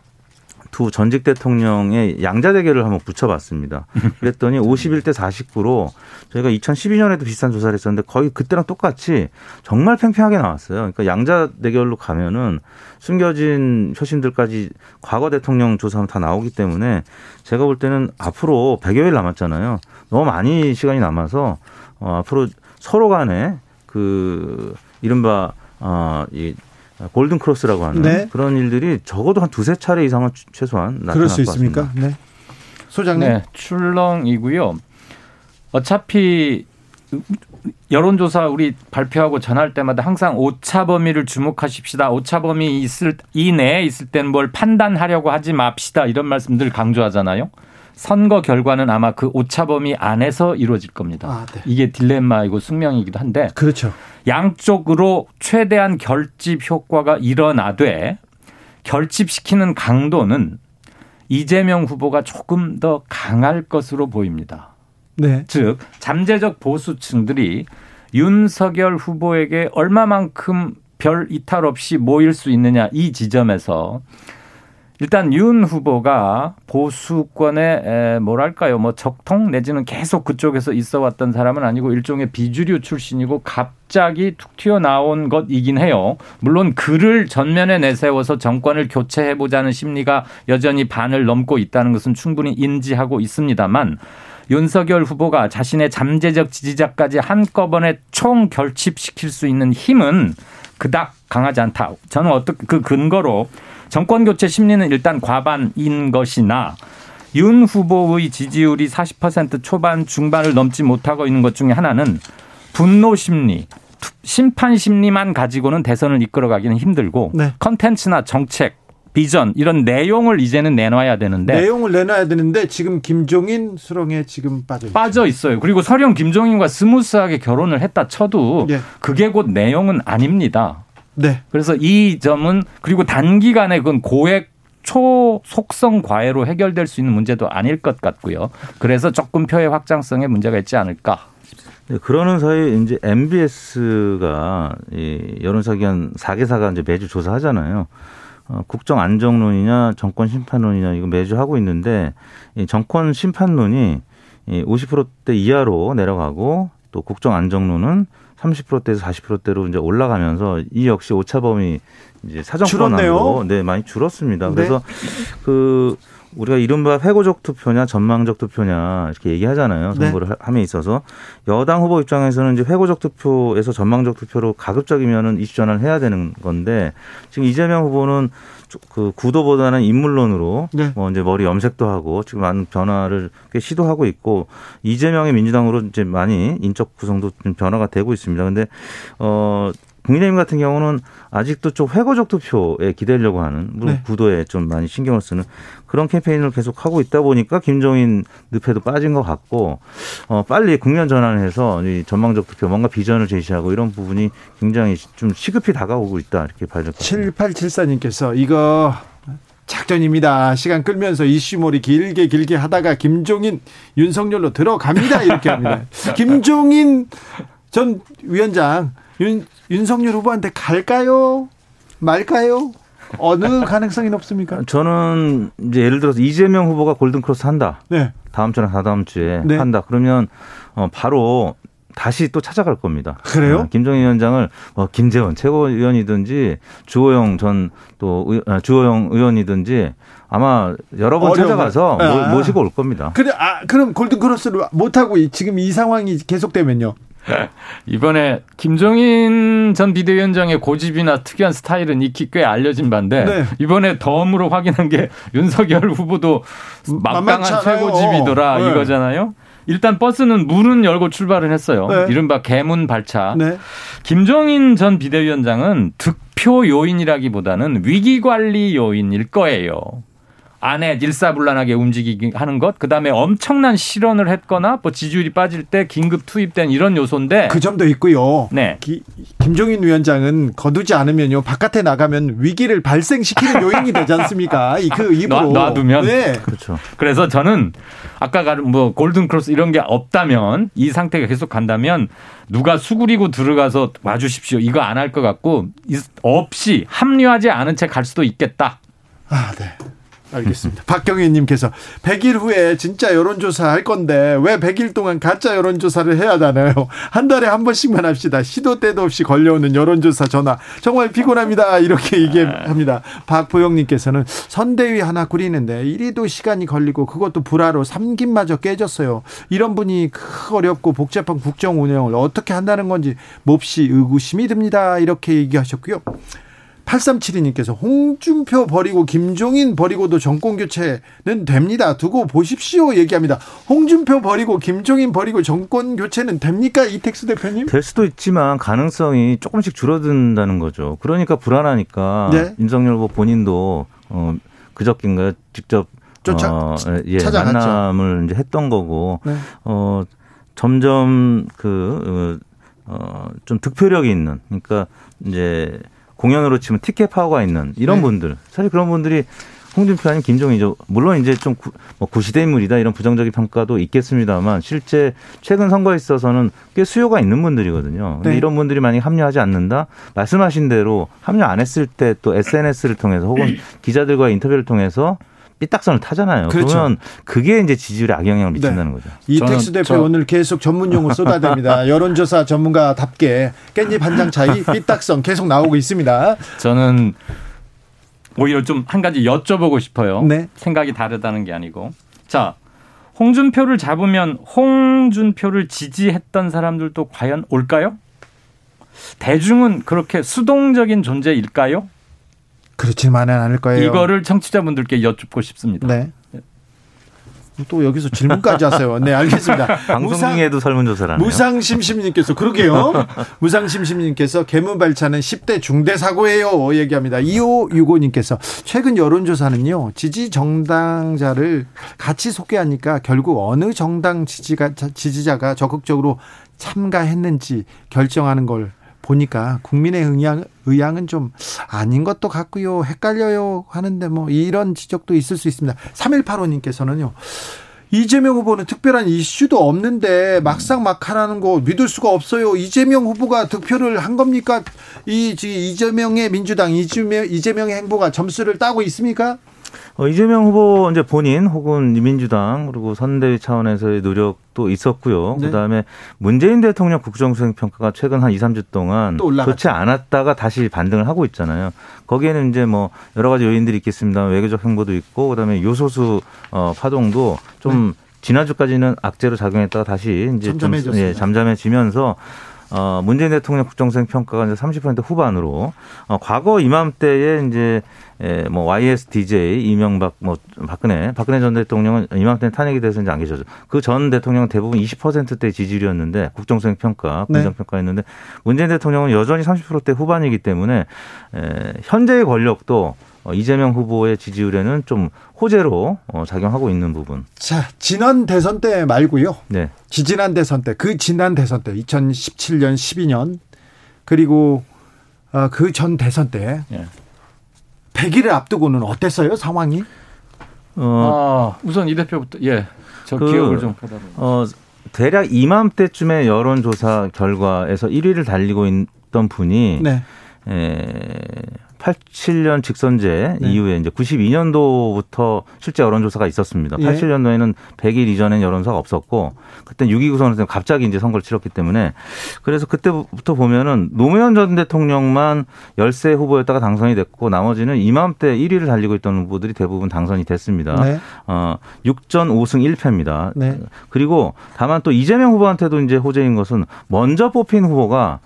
두 전직 대통령의 양자 대결을 한번 붙여봤습니다. 그랬더니 51대 49로 저희가 2012년에도 비슷한 조사를 했었는데 거의 그때랑 똑같이 정말 팽팽하게 나왔어요. 그러니까 양자 대결로 가면은 숨겨진 표심들까지 과거 대통령 조사하면 다 나오기 때문에 제가 볼 때는 앞으로 100여일 남았잖아요. 너무 많이 시간이 남아서 어, 앞으로 서로 간에 그 이른바 어, 이 골든 크로스라고 하는 네. 그런 일들이 적어도 한 두세 차례 이상은 최소한 나타날 그럴 수 있습니까? 같습니다. 네. 소장님. 네, 출렁이고요. 어차피 여론조사 우리 발표하고 전할 때마다 항상 오차 범위를 주목하십시다. 오차 범위 있을 이내에 있을 때는 뭘 판단하려고 하지 맙시다. 이런 말씀들 강조하잖아요. 선거 결과는 아마 그 오차 범위 안에서 이루어질 겁니다. 아, 네. 이게 딜레마이고 숙명이기도 한데. 그렇죠. 양쪽으로 최대한 결집 효과가 일어나되 결집시키는 강도는 이재명 후보가 조금 더 강할 것으로 보입니다. 네. 즉 잠재적 보수층들이 윤석열 후보에게 얼마만큼 별 이탈 없이 모일 수 있느냐 이 지점에서 일단 윤 후보가 보수권의 뭐랄까요 뭐 적통 내지는 계속 그쪽에서 있어 왔던 사람은 아니고 일종의 비주류 출신이고 갑자기 툭 튀어나온 것이긴 해요. 물론 그를 전면에 내세워서 정권을 교체해 보자는 심리가 여전히 반을 넘고 있다는 것은 충분히 인지하고 있습니다만 윤석열 후보가 자신의 잠재적 지지자까지 한꺼번에 총 결집시킬 수 있는 힘은 그닥 강하지 않다. 저는 어떻게 그 근거로 정권 교체 심리는 일단 과반인 것이나 윤 후보의 지지율이 40% 초반 중반을 넘지 못하고 있는 것 중에 하나는 분노 심리, 심판 심리만 가지고는 대선을 이끌어가기는 힘들고 네. 컨텐츠나 정책 비전 이런 내용을 이제는 내놔야 되는데 내용을 내놔야 되는데 지금 김종인 수렁에 지금 빠져. 빠져 있어요. 그리고 설령 김종인과 smooth하게 결혼을 했다 쳐도 네. 그게 곧 내용은 아닙니다. 네. 그래서 이 점은 그리고 단기간에 그건 고액 초속성 과외로 해결될 수 있는 문제도 아닐 것 같고요. 그래서 조금 표의 확장성에 문제가 있지 않을까 네, 그러는 사이에 이제 NBS가 이 여론조사기관 4개사가 이제 매주 조사하잖아요. 어, 국정 안정론이냐 정권 심판론이냐 이거 매주 하고 있는데 이 정권 심판론이 이 50%대 이하로 내려가고 또 국정 안정론은 30%대에서 40%대로 이제 올라가면서 이 역시 오차범위 이제 사정권으로 네 많이 줄었습니다. 네. 그래서 그 우리가 이른바 회고적 투표냐 전망적 투표냐 이렇게 얘기하잖아요. 네. 선거를 네. 함에 있어서 여당 후보 입장에서는 이제 회고적 투표에서 전망적 투표로 가급적이면은 이슈 전환을 해야 되는 건데 지금 이재명 후보는 그 구도보다는 인물론으로 네. 뭐 이제 머리 염색도 하고 지금 많은 변화를 꽤 시도하고 있고 이재명의 민주당으로 이제 많이 인적 구성도 좀 변화가 되고 있습니다. 근데 어 국민의힘 같은 경우는 아직도 좀 회고적 투표에 기대려고 하는 네. 구도에 좀 많이 신경을 쓰는 그런 캠페인을 계속 하고 있다 보니까 김종인 늪에도 빠진 것 같고 어 빨리 국면 전환을 해서 이 전망적 투표 뭔가 비전을 제시하고 이런 부분이 굉장히 좀 시급히 다가오고 있다 이렇게 봐야 될 것 같습니다. 7874님께서 이거 작전입니다. 시간 끌면서 이슈몰이 길게 길게 하다가 김종인 윤석열로 들어갑니다. 이렇게 합니다. 김종인 전 위원장 윤, 윤석열 후보한테 갈까요? 말까요? 어느 가능성이 높습니까? 저는 이제 예를 들어서 이재명 후보가 골든크로스 한다. 네. 다음 주나 다다음 주에 네. 한다. 그러면 어 바로 다시 또 찾아갈 겁니다. 그래요? 어, 김정인 위원장을 뭐 김재원 최고위원이든지 주호영 전또 아, 주호영 의원이든지 아마 여러 번 찾아가서 아. 모시고 올 겁니다. 그래, 아, 그럼 골든 크로스를 못 하고 지금 이 상황이 계속되면요? 이번에 김종인 전 비대위원장의 고집이나 특이한 스타일은 익히 꽤 알려진 반데 네. 이번에 덤으로 확인한 게 윤석열 후보도 막강한 최고집이더라 네. 이거잖아요. 일단 버스는 문은 열고 출발을 했어요. 네. 이른바 개문 발차. 네. 김종인 전 비대위원장은 득표 요인이라기보다는 위기 관리 요인일 거예요. 안에 일사불란하게 움직이게 하는 것, 그 다음에 엄청난 실언을 했거나 뭐 지지율이 빠질 때 긴급 투입된 이런 요소인데 그 점도 있고요. 네. 기, 김종인 위원장은 거두지 않으면요 바깥에 나가면 위기를 발생시키는 요인이 되지 않습니까? 그 입으로 놔, 놔두면 네. 그렇죠. 그래서 저는 아까 뭐 골든 크로스 이런 게 없다면 이 상태가 계속 간다면 누가 수그리고 들어가서 와주십시오 이거 안 할 것 같고 없이 합류하지 않은 채 갈 수도 있겠다. 아, 네. 알겠습니다. 박경희님께서 100일 후에 진짜 여론조사 할 건데 왜 100일 동안 가짜 여론조사를 해야 하나요? 한 달에 한 번씩만 합시다. 시도 때도 없이 걸려오는 여론조사 전화 정말 피곤합니다. 이렇게 얘기합니다. 박보영님께서는 선대위 하나 꾸리는데 이리도 시간이 걸리고 그것도 불화로 삼김마저 깨졌어요. 이런 분이 어렵고 복잡한 국정 운영을 어떻게 한다는 건지 몹시 의구심이 듭니다. 이렇게 얘기하셨고요. 8372님께서 홍준표 버리고 김종인 버리고도 정권 교체는 됩니다. 두고 보십시오 얘기합니다. 홍준표 버리고 김종인 버리고 정권 교체는 됩니까? 이택수 대표님? 될 수도 있지만 가능성이 조금씩 줄어든다는 거죠. 그러니까 불안하니까 네. 윤석열 후보 본인도 어 그저께인가 직접 쫓아 어, 예, 만남을 이제 했던 거고 네. 어 점점 그 어, 좀 득표력이 있는 그러니까 이제 공연으로 치면 티켓 파워가 있는 이런 네. 분들 사실 그런 분들이 홍준표 아닌 김종인이죠. 물론 이제 좀 구, 뭐 구시대 인물이다 이런 부정적인 평가도 있겠습니다만 실제 최근 선거에 있어서는 꽤 수요가 있는 분들이거든요. 근데 네. 이런 분들이 만약 합류하지 않는다 말씀하신 대로 합류 안 했을 때 또 SNS를 통해서 혹은 기자들과의 인터뷰를 통해서 삐딱선을 타잖아요. 그렇죠. 그러면 그게 이제 지지율에 악영향을 미친다는 네. 거죠. 이택수 대표 저... 오늘 계속 전문 용어 쏟아댑니다. 여론조사 전문가답게 깻잎 한 장 차이 삐딱선 계속 나오고 있습니다. 저는 오히려 좀 한 가지 여쭤보고 싶어요. 네. 생각이 다르다는 게 아니고. 자, 홍준표를 잡으면 홍준표를 지지했던 사람들도 과연 올까요? 대중은 그렇게 수동적인 존재일까요? 그렇지만은 않을 거예요. 이거를 청취자분들께 여쭙고 싶습니다. 네. 또 여기서 질문까지 하세요. 네, 알겠습니다. 방송 중에도 설문조사라네요. 무상심심님께서 그러게요. 무상심심님께서 개문발차는 10대 중대 사고예요. 얘기합니다. 2565님께서 최근 여론조사는요 지지 정당자를 같이 소개하니까 결국 어느 정당 지지가 지지자가 적극적으로 참가했는지 결정하는 걸 보니까 국민의 의향, 의향은 좀 아닌 것도 같고요. 헷갈려요 하는데 뭐 이런 지적도 있을 수 있습니다. 3185님께서는요. 이재명 후보는 특별한 이슈도 없는데 막상 막 하라는 거 믿을 수가 없어요. 이재명 후보가 득표를 한 겁니까? 이 이재명의 민주당 이재명 이재명의 행보가 점수를 따고 있습니까? 어, 이재명 후보 이제 본인 혹은 민주당 그리고 선대위 차원에서의 노력도 있었고요. 네. 그다음에 문재인 대통령 국정수행 평가가 최근 한 2, 3주 동안 좋지 않았다가 다시 반등을 하고 있잖아요. 거기에는 이제 뭐 여러 가지 요인들이 있겠습니다. 외교적 행보도 있고 그다음에 요소수 어 파동도 좀 네. 지난주까지는 악재로 작용했다가 다시 이제 잠잠해졌습니다. 좀 예, 잠잠해지면서 어, 문재인 대통령 국정수행 평가가 이제 30% 후반으로 어, 과거 이맘때에 이제 에, 뭐 YSDJ 이명박 뭐 박근혜 박근혜 전 대통령은 이맘때 탄핵이 돼서 이제 안 계셔죠. 그 전 대통령은 대부분 20%대 지지율이었는데 국정수행 평가, 국정 네. 평가였는데 문재인 대통령은 여전히 30%대 후반이기 때문에 에, 현재의 권력도 어, 이재명 후보의 지지율에는 좀 호재로 어, 작용하고 있는 부분. 자, 지난 대선 때 말고요. 네. 지지난 대선 때, 그 지난 대선 때, 2017년, 12년, 그리고 어, 그전 대선 때, 네. 100일을 앞두고는 어땠어요, 상황이? 어, 아, 우선 이 대표부터, 예. 저 그, 기억을 좀 하다 어, 대략 이맘때쯤에 여론조사 결과에서 1위를 달리고 있던 분이 네. 에, 87년 직선제 네. 이후에 이제 92년도부터 실제 여론조사가 있었습니다. 예. 87년도에는 100일 이전엔 여론조사가 없었고 그때 6.29 선언 때 갑자기 이제 선거를 치렀기 때문에 그래서 그때부터 보면은 노무현 전 대통령만 열세 후보였다가 당선이 됐고 나머지는 이맘때 1위를 달리고 있던 후보들이 대부분 당선이 됐습니다. 네. 어, 6전 5승 1패입니다. 네. 그리고 다만 또 이재명 후보한테도 이제 호재인 것은 먼저 뽑힌 후보가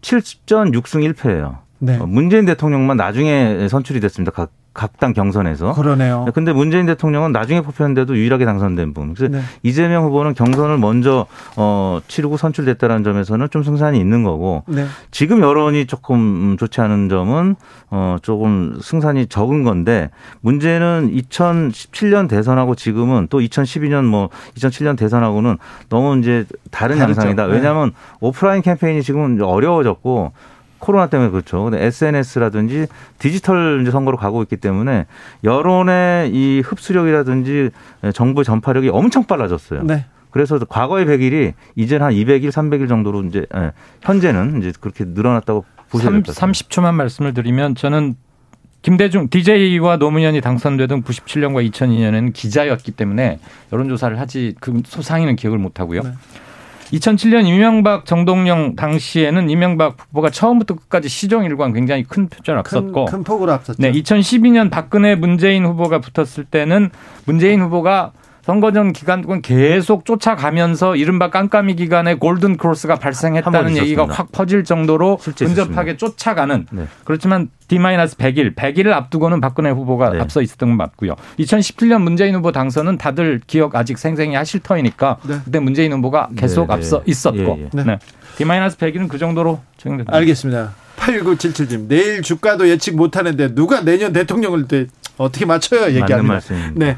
7전 6승 1패예요. 네. 어, 문재인 대통령만 나중에 선출이 됐습니다. 각, 각당 경선에서. 그러네요. 네, 근데 문재인 대통령은 나중에 뽑혔는데도 유일하게 당선된 분. 그래서 네. 이재명 후보는 경선을 먼저 어, 치르고 선출됐다는 점에서는 좀 승산이 있는 거고 네. 지금 여론이 조금 좋지 않은 점은 어, 조금 승산이 적은 건데 문제는 2017년 대선하고 지금은 또 2012년 뭐 2007년 대선하고는 너무 이제 다른 다르죠. 양상이다. 네. 왜냐하면 오프라인 캠페인이 지금 어려워졌고 코로나 때문에 그렇죠. 근데 SNS라든지 디지털 이제 선거로 가고 있기 때문에 여론의 이 흡수력이라든지 정보 전파력이 엄청 빨라졌어요. 네. 그래서 과거의 100일이 이제는 한 200일, 300일 정도로 이제 예, 현재는 이제 그렇게 늘어났다고 보셔야 될것 같습니다. 30초만 말씀을 드리면 저는 김대중 DJ와 노무현이 당선되던 97년과 2002년에는 기자였기 때문에 여론조사를 하지 그 상위는 기억을 못 하고요. 네. 2007년 이명박 정동영 당시에는 이명박 후보가 처음부터 끝까지 시종일관 굉장히 큰 표절 앞섰고 큰, 큰 폭으로 앞섰죠. 네, 2012년 박근혜 문재인 후보가 붙었을 때는 문재인 후보가 선거 전 기간 동안 계속 쫓아가면서 이른바 깜깜이 기간에 골든 크로스가 발생했다는 얘기가 확 퍼질 정도로 근접하게 쫓아가는 네. 그렇지만 D-100일, 100일을 앞두고는 박근혜 후보가 네. 앞서 있었던 건 맞고요. 2017년 문재인 후보 당선은 다들 기억 아직 생생히 하실 터이니까 네. 그때 문재인 후보가 계속 네, 네. 앞서 있었고 예, 예. 네. D-100일은 그 정도로 적용됩니다. 알겠습니다. 8977님 내일 주가도 예측 못하는데 누가 내년 대통령을 어떻게 맞춰요? 얘기하는 네.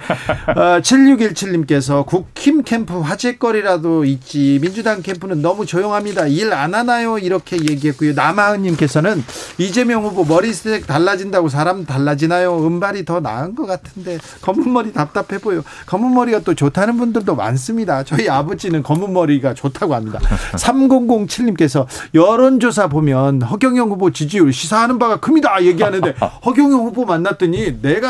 어, 7617님께서 국힘 캠프 화제거리라도 있지 민주당 캠프는 너무 조용합니다. 일 안 하나요? 이렇게 얘기했고요. 남하은님께서는 이재명 후보 머리색 달라진다고 사람 달라지나요? 은발이 더 나은 것 같은데 검은 머리 답답해 보여. 검은 머리가 또 좋다는 분들도 많습니다. 저희 아버지는 검은 머리가 좋다고 합니다. 3007님께서 여론조사 보면 허경영 후보 지지율 시사하는 바가 큽니다. 얘기하는데 허경영 후보 만났더니 내가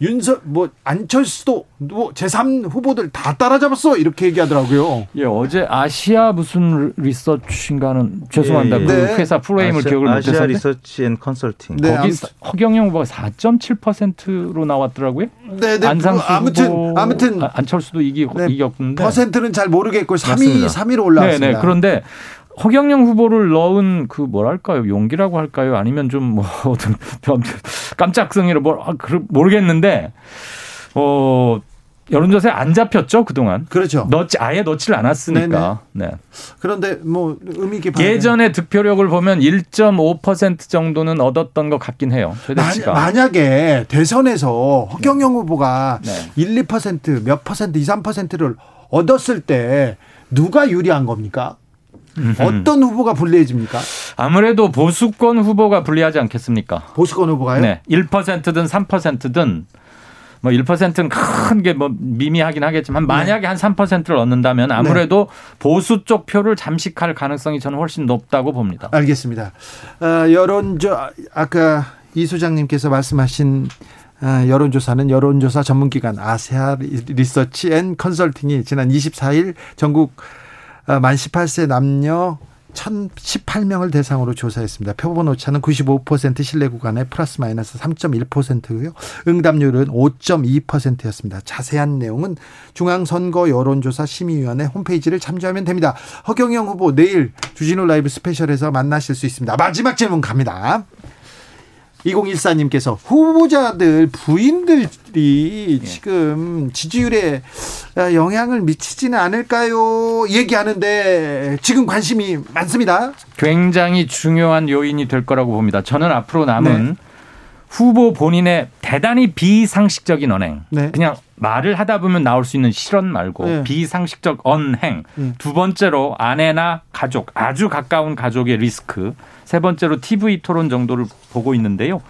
윤석 뭐 안철수도 뭐 제3 후보들 다 따라잡았어 이렇게 얘기하더라고요. 예 어제 아시아 무슨 리서치인가는 죄송합니다. 예, 예. 그 네. 회사 full name을 아시아, 기억을 못해서 아시아 리서치 앤 컨설팅 네, 거기 허경영 후보가 4.7%로 나왔더라고요. 네, 네. 안상수 아무튼 후보, 아무튼 안철수도 이기 네, 이겼는데 퍼센트는 잘 모르겠고 3위 3위로 올라왔습니다. 네, 네. 그런데 허경영 후보를 넣은 그 뭐랄까요 용기라고 할까요 아니면 좀 뭐 어떤 깜짝성이로 뭐 아, 모르겠는데 어 여론조사에 안 잡혔죠 그동안. 그렇죠. 넣지 아예 넣지를 않았으니까. 네네. 네. 그런데 뭐 의미 깊게 예전에 득표력을 보면 1.5% 정도는 얻었던 것 같긴 해요. 최대치가. 만약에 대선에서 허경영 후보가 네. 1, 2%몇 퍼센트, 2, 3%를 얻었을 때 누가 유리한 겁니까? 어떤 후보가 불리해집니까? 아무래도 보수권 후보가 불리하지 않겠습니까? 보수권 후보가요? 네. 1%든 3%든 뭐 1%는 큰 게 뭐 미미하긴 하겠지만 만약에 네. 한 3%를 얻는다면 아무래도 네. 보수 쪽 표를 잠식할 가능성이 저는 훨씬 높다고 봅니다. 알겠습니다. 어, 여론조 아까 이 소장님께서 말씀하신 어, 여론조사는 여론조사 전문기관 아시아 리서치 앤 컨설팅이 지난 24일 전국 어, 만 18세 남녀 1018명을 대상으로 조사했습니다. 표본 오차는 95% 신뢰 구간에 플러스 마이너스 3.1%고요. 응답률은 5.2%였습니다. 자세한 내용은 중앙선거 여론조사 심의위원회 홈페이지를 참조하면 됩니다. 허경영 후보 내일 주진우 라이브 스페셜에서 만나실 수 있습니다. 마지막 질문 갑니다. 2014님께서 후보자들 부인들이 예. 지금 지지율에 영향을 미치지는 않을까요? 얘기하는데 지금 관심이 많습니다. 굉장히 중요한 요인이 될 거라고 봅니다. 저는 앞으로 남은 네. 후보 본인의 대단히 비상식적인 언행. 네. 그냥 말을 하다 보면 나올 수 있는 실언 말고 네. 비상식적 언행. 네. 두 번째로 아내나 가족, 아주 가까운 가족의 리스크. 세 번째로 TV 토론 정도를 보고 있는데요.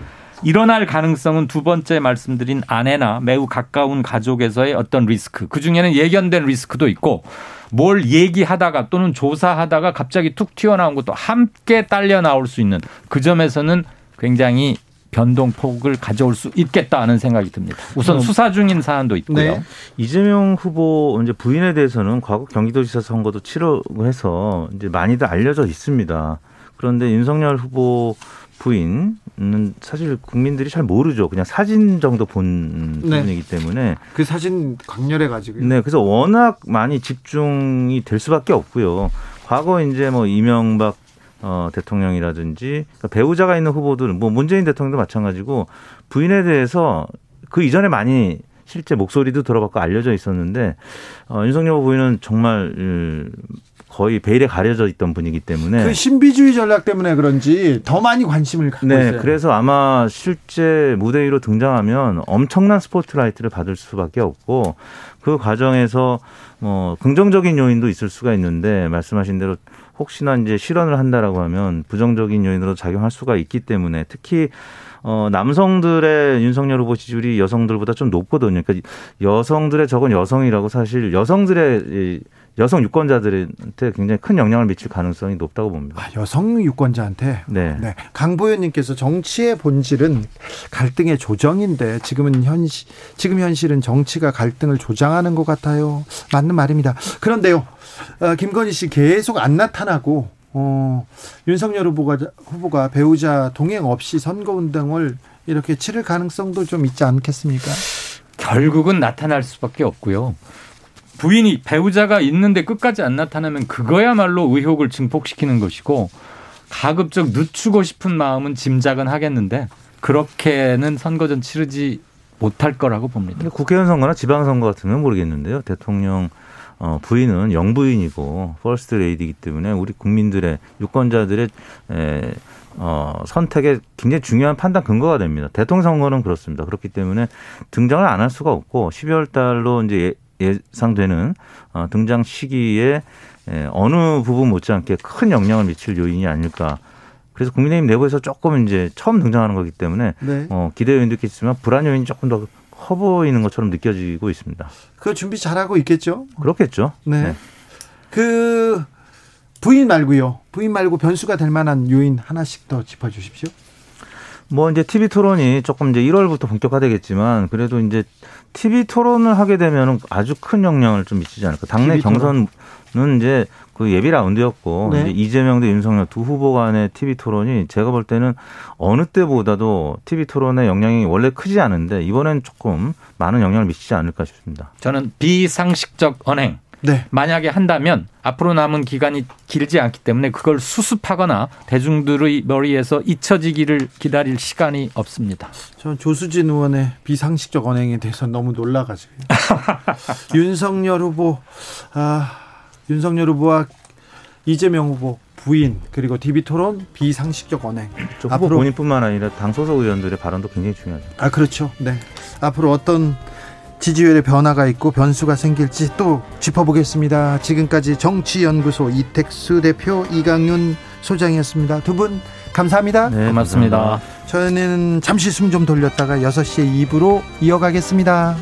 일어날 가능성은 두 번째 말씀드린 아내나 매우 가까운 가족에서의 어떤 리스크. 그 중에는 예견된 리스크도 있고 뭘 얘기하다가 또는 조사하다가 갑자기 툭 튀어나온 것도 함께 딸려 나올 수 있는 그 점에서는 굉장히 변동폭을 가져올 수 있겠다 하는 생각이 듭니다. 우선 수사 중인 사안도 있고요. 네. 이재명 후보 이제 부인에 대해서는 과거 경기도지사 선거도 치르해서 이제 많이들 알려져 있습니다. 그런데 윤석열 후보 부인은 사실 국민들이 잘 모르죠. 그냥 사진 정도 본 네. 부분이기 때문에 그 사진 강렬해 가지고 네, 그래서 워낙 많이 집중이 될 수밖에 없고요. 과거 이제 뭐 이명박 어, 대통령이라든지 그러니까 배우자가 있는 후보들은 뭐 문재인 대통령도 마찬가지고 부인에 대해서 그 이전에 많이 실제 목소리도 들어봤고 알려져 있었는데 어, 윤석열 부인은 정말 거의 베일에 가려져 있던 분이기 때문에 그 신비주의 전략 때문에 그런지 더 많이 관심을 갖고 네, 있어요. 그래서 아마 실제 무대 위로 등장하면 엄청난 스포트라이트를 받을 수밖에 없고 그 과정에서 뭐 긍정적인 요인도 있을 수가 있는데 말씀하신 대로 혹시나 이제 실언을 한다라고 하면 부정적인 요인으로 작용할 수가 있기 때문에 특히 어, 남성들의 윤석열 후보 지지율이 여성들보다 좀 높거든요. 그러니까 여성들의 적은 여성이라고 사실 여성들의 여성 유권자들한테 굉장히 큰 영향을 미칠 가능성이 높다고 봅니다. 아, 여성 유권자한테? 네. 네. 강보현님께서 정치의 본질은 갈등의 조정인데 지금은 현실, 지금 현실은 정치가 갈등을 조장하는 것 같아요. 맞는 말입니다. 그런데요, 어, 김건희 씨 계속 안 나타나고 어, 윤석열 후보가 후보가 배우자 동행 없이 선거 운동을 이렇게 치를 가능성도 좀 있지 않겠습니까? 결국은 나타날 수밖에 없고요. 부인이 배우자가 있는데 끝까지 안 나타나면 그거야말로 의혹을 증폭시키는 것이고 가급적 늦추고 싶은 마음은 짐작은 하겠는데 그렇게는 선거전 치르지 못할 거라고 봅니다. 국회의원 선거나 지방선거 같으면 모르겠는데요. 대통령 어, 부인은 영부인이고 퍼스트 레이디이기 때문에 우리 국민들의 유권자들의 에, 어, 선택에 굉장히 중요한 판단 근거가 됩니다. 대통령 선거는 그렇습니다. 그렇기 때문에 등장을 안 할 수가 없고 12월 달로 이제 예상되는 어, 등장 시기에 예, 어느 부분 못지않게 큰 영향을 미칠 요인이 아닐까. 그래서 국민의힘 내부에서 조금 이제 처음 등장하는 거기 때문에 네. 어, 기대 요인도 있겠지만 불안 요인이 조금 더 커 보이는 것처럼 느껴지고 있습니다. 그 준비 잘하고 있겠죠? 그렇겠죠. 네. 네. 그 부인 말고요. 부인 말고 변수가 될 만한 요인 하나씩 더 짚어 주십시오. 뭐 이제 TV 토론이 조금 이제 1월부터 본격화되겠지만 그래도 이제 TV 토론을 하게 되면 아주 큰 영향을 좀 미치지 않을까. 당내 경선은 이제 그 예비 라운드였고 네. 이제 이재명 대 윤석열 두 후보 간의 TV 토론이 제가 볼 때는 어느 때보다도 TV 토론의 영향이 원래 크지 않은데 이번엔 조금 많은 영향을 미치지 않을까 싶습니다. 저는 비상식적 언행 네. 만약에 한다면 앞으로 남은 기간이 길지 않기 때문에 그걸 수습하거나 대중들의 머리에서 잊혀지기를 기다릴 시간이 없습니다. 저는 조수진 의원의 비상식적 언행에 대해서 너무 놀라가지고 윤석열 후보, 아, 윤석열 후보와 이재명 후보 부인 그리고 TV 토론 비상식적 언행. 앞으로 본인뿐만 아니라 당 소속 의원들의 발언도 굉장히 중요하죠. 아 그렇죠. 네. 앞으로 어떤 지지율의 변화가 있고 변수가 생길지 또 짚어보겠습니다. 지금까지 정치연구소 이택수 대표 이강윤 소장이었습니다. 두 분 감사합니다. 네, 고맙습니다. 저는 잠시 숨 좀 돌렸다가 6시에 2부로 이어가겠습니다.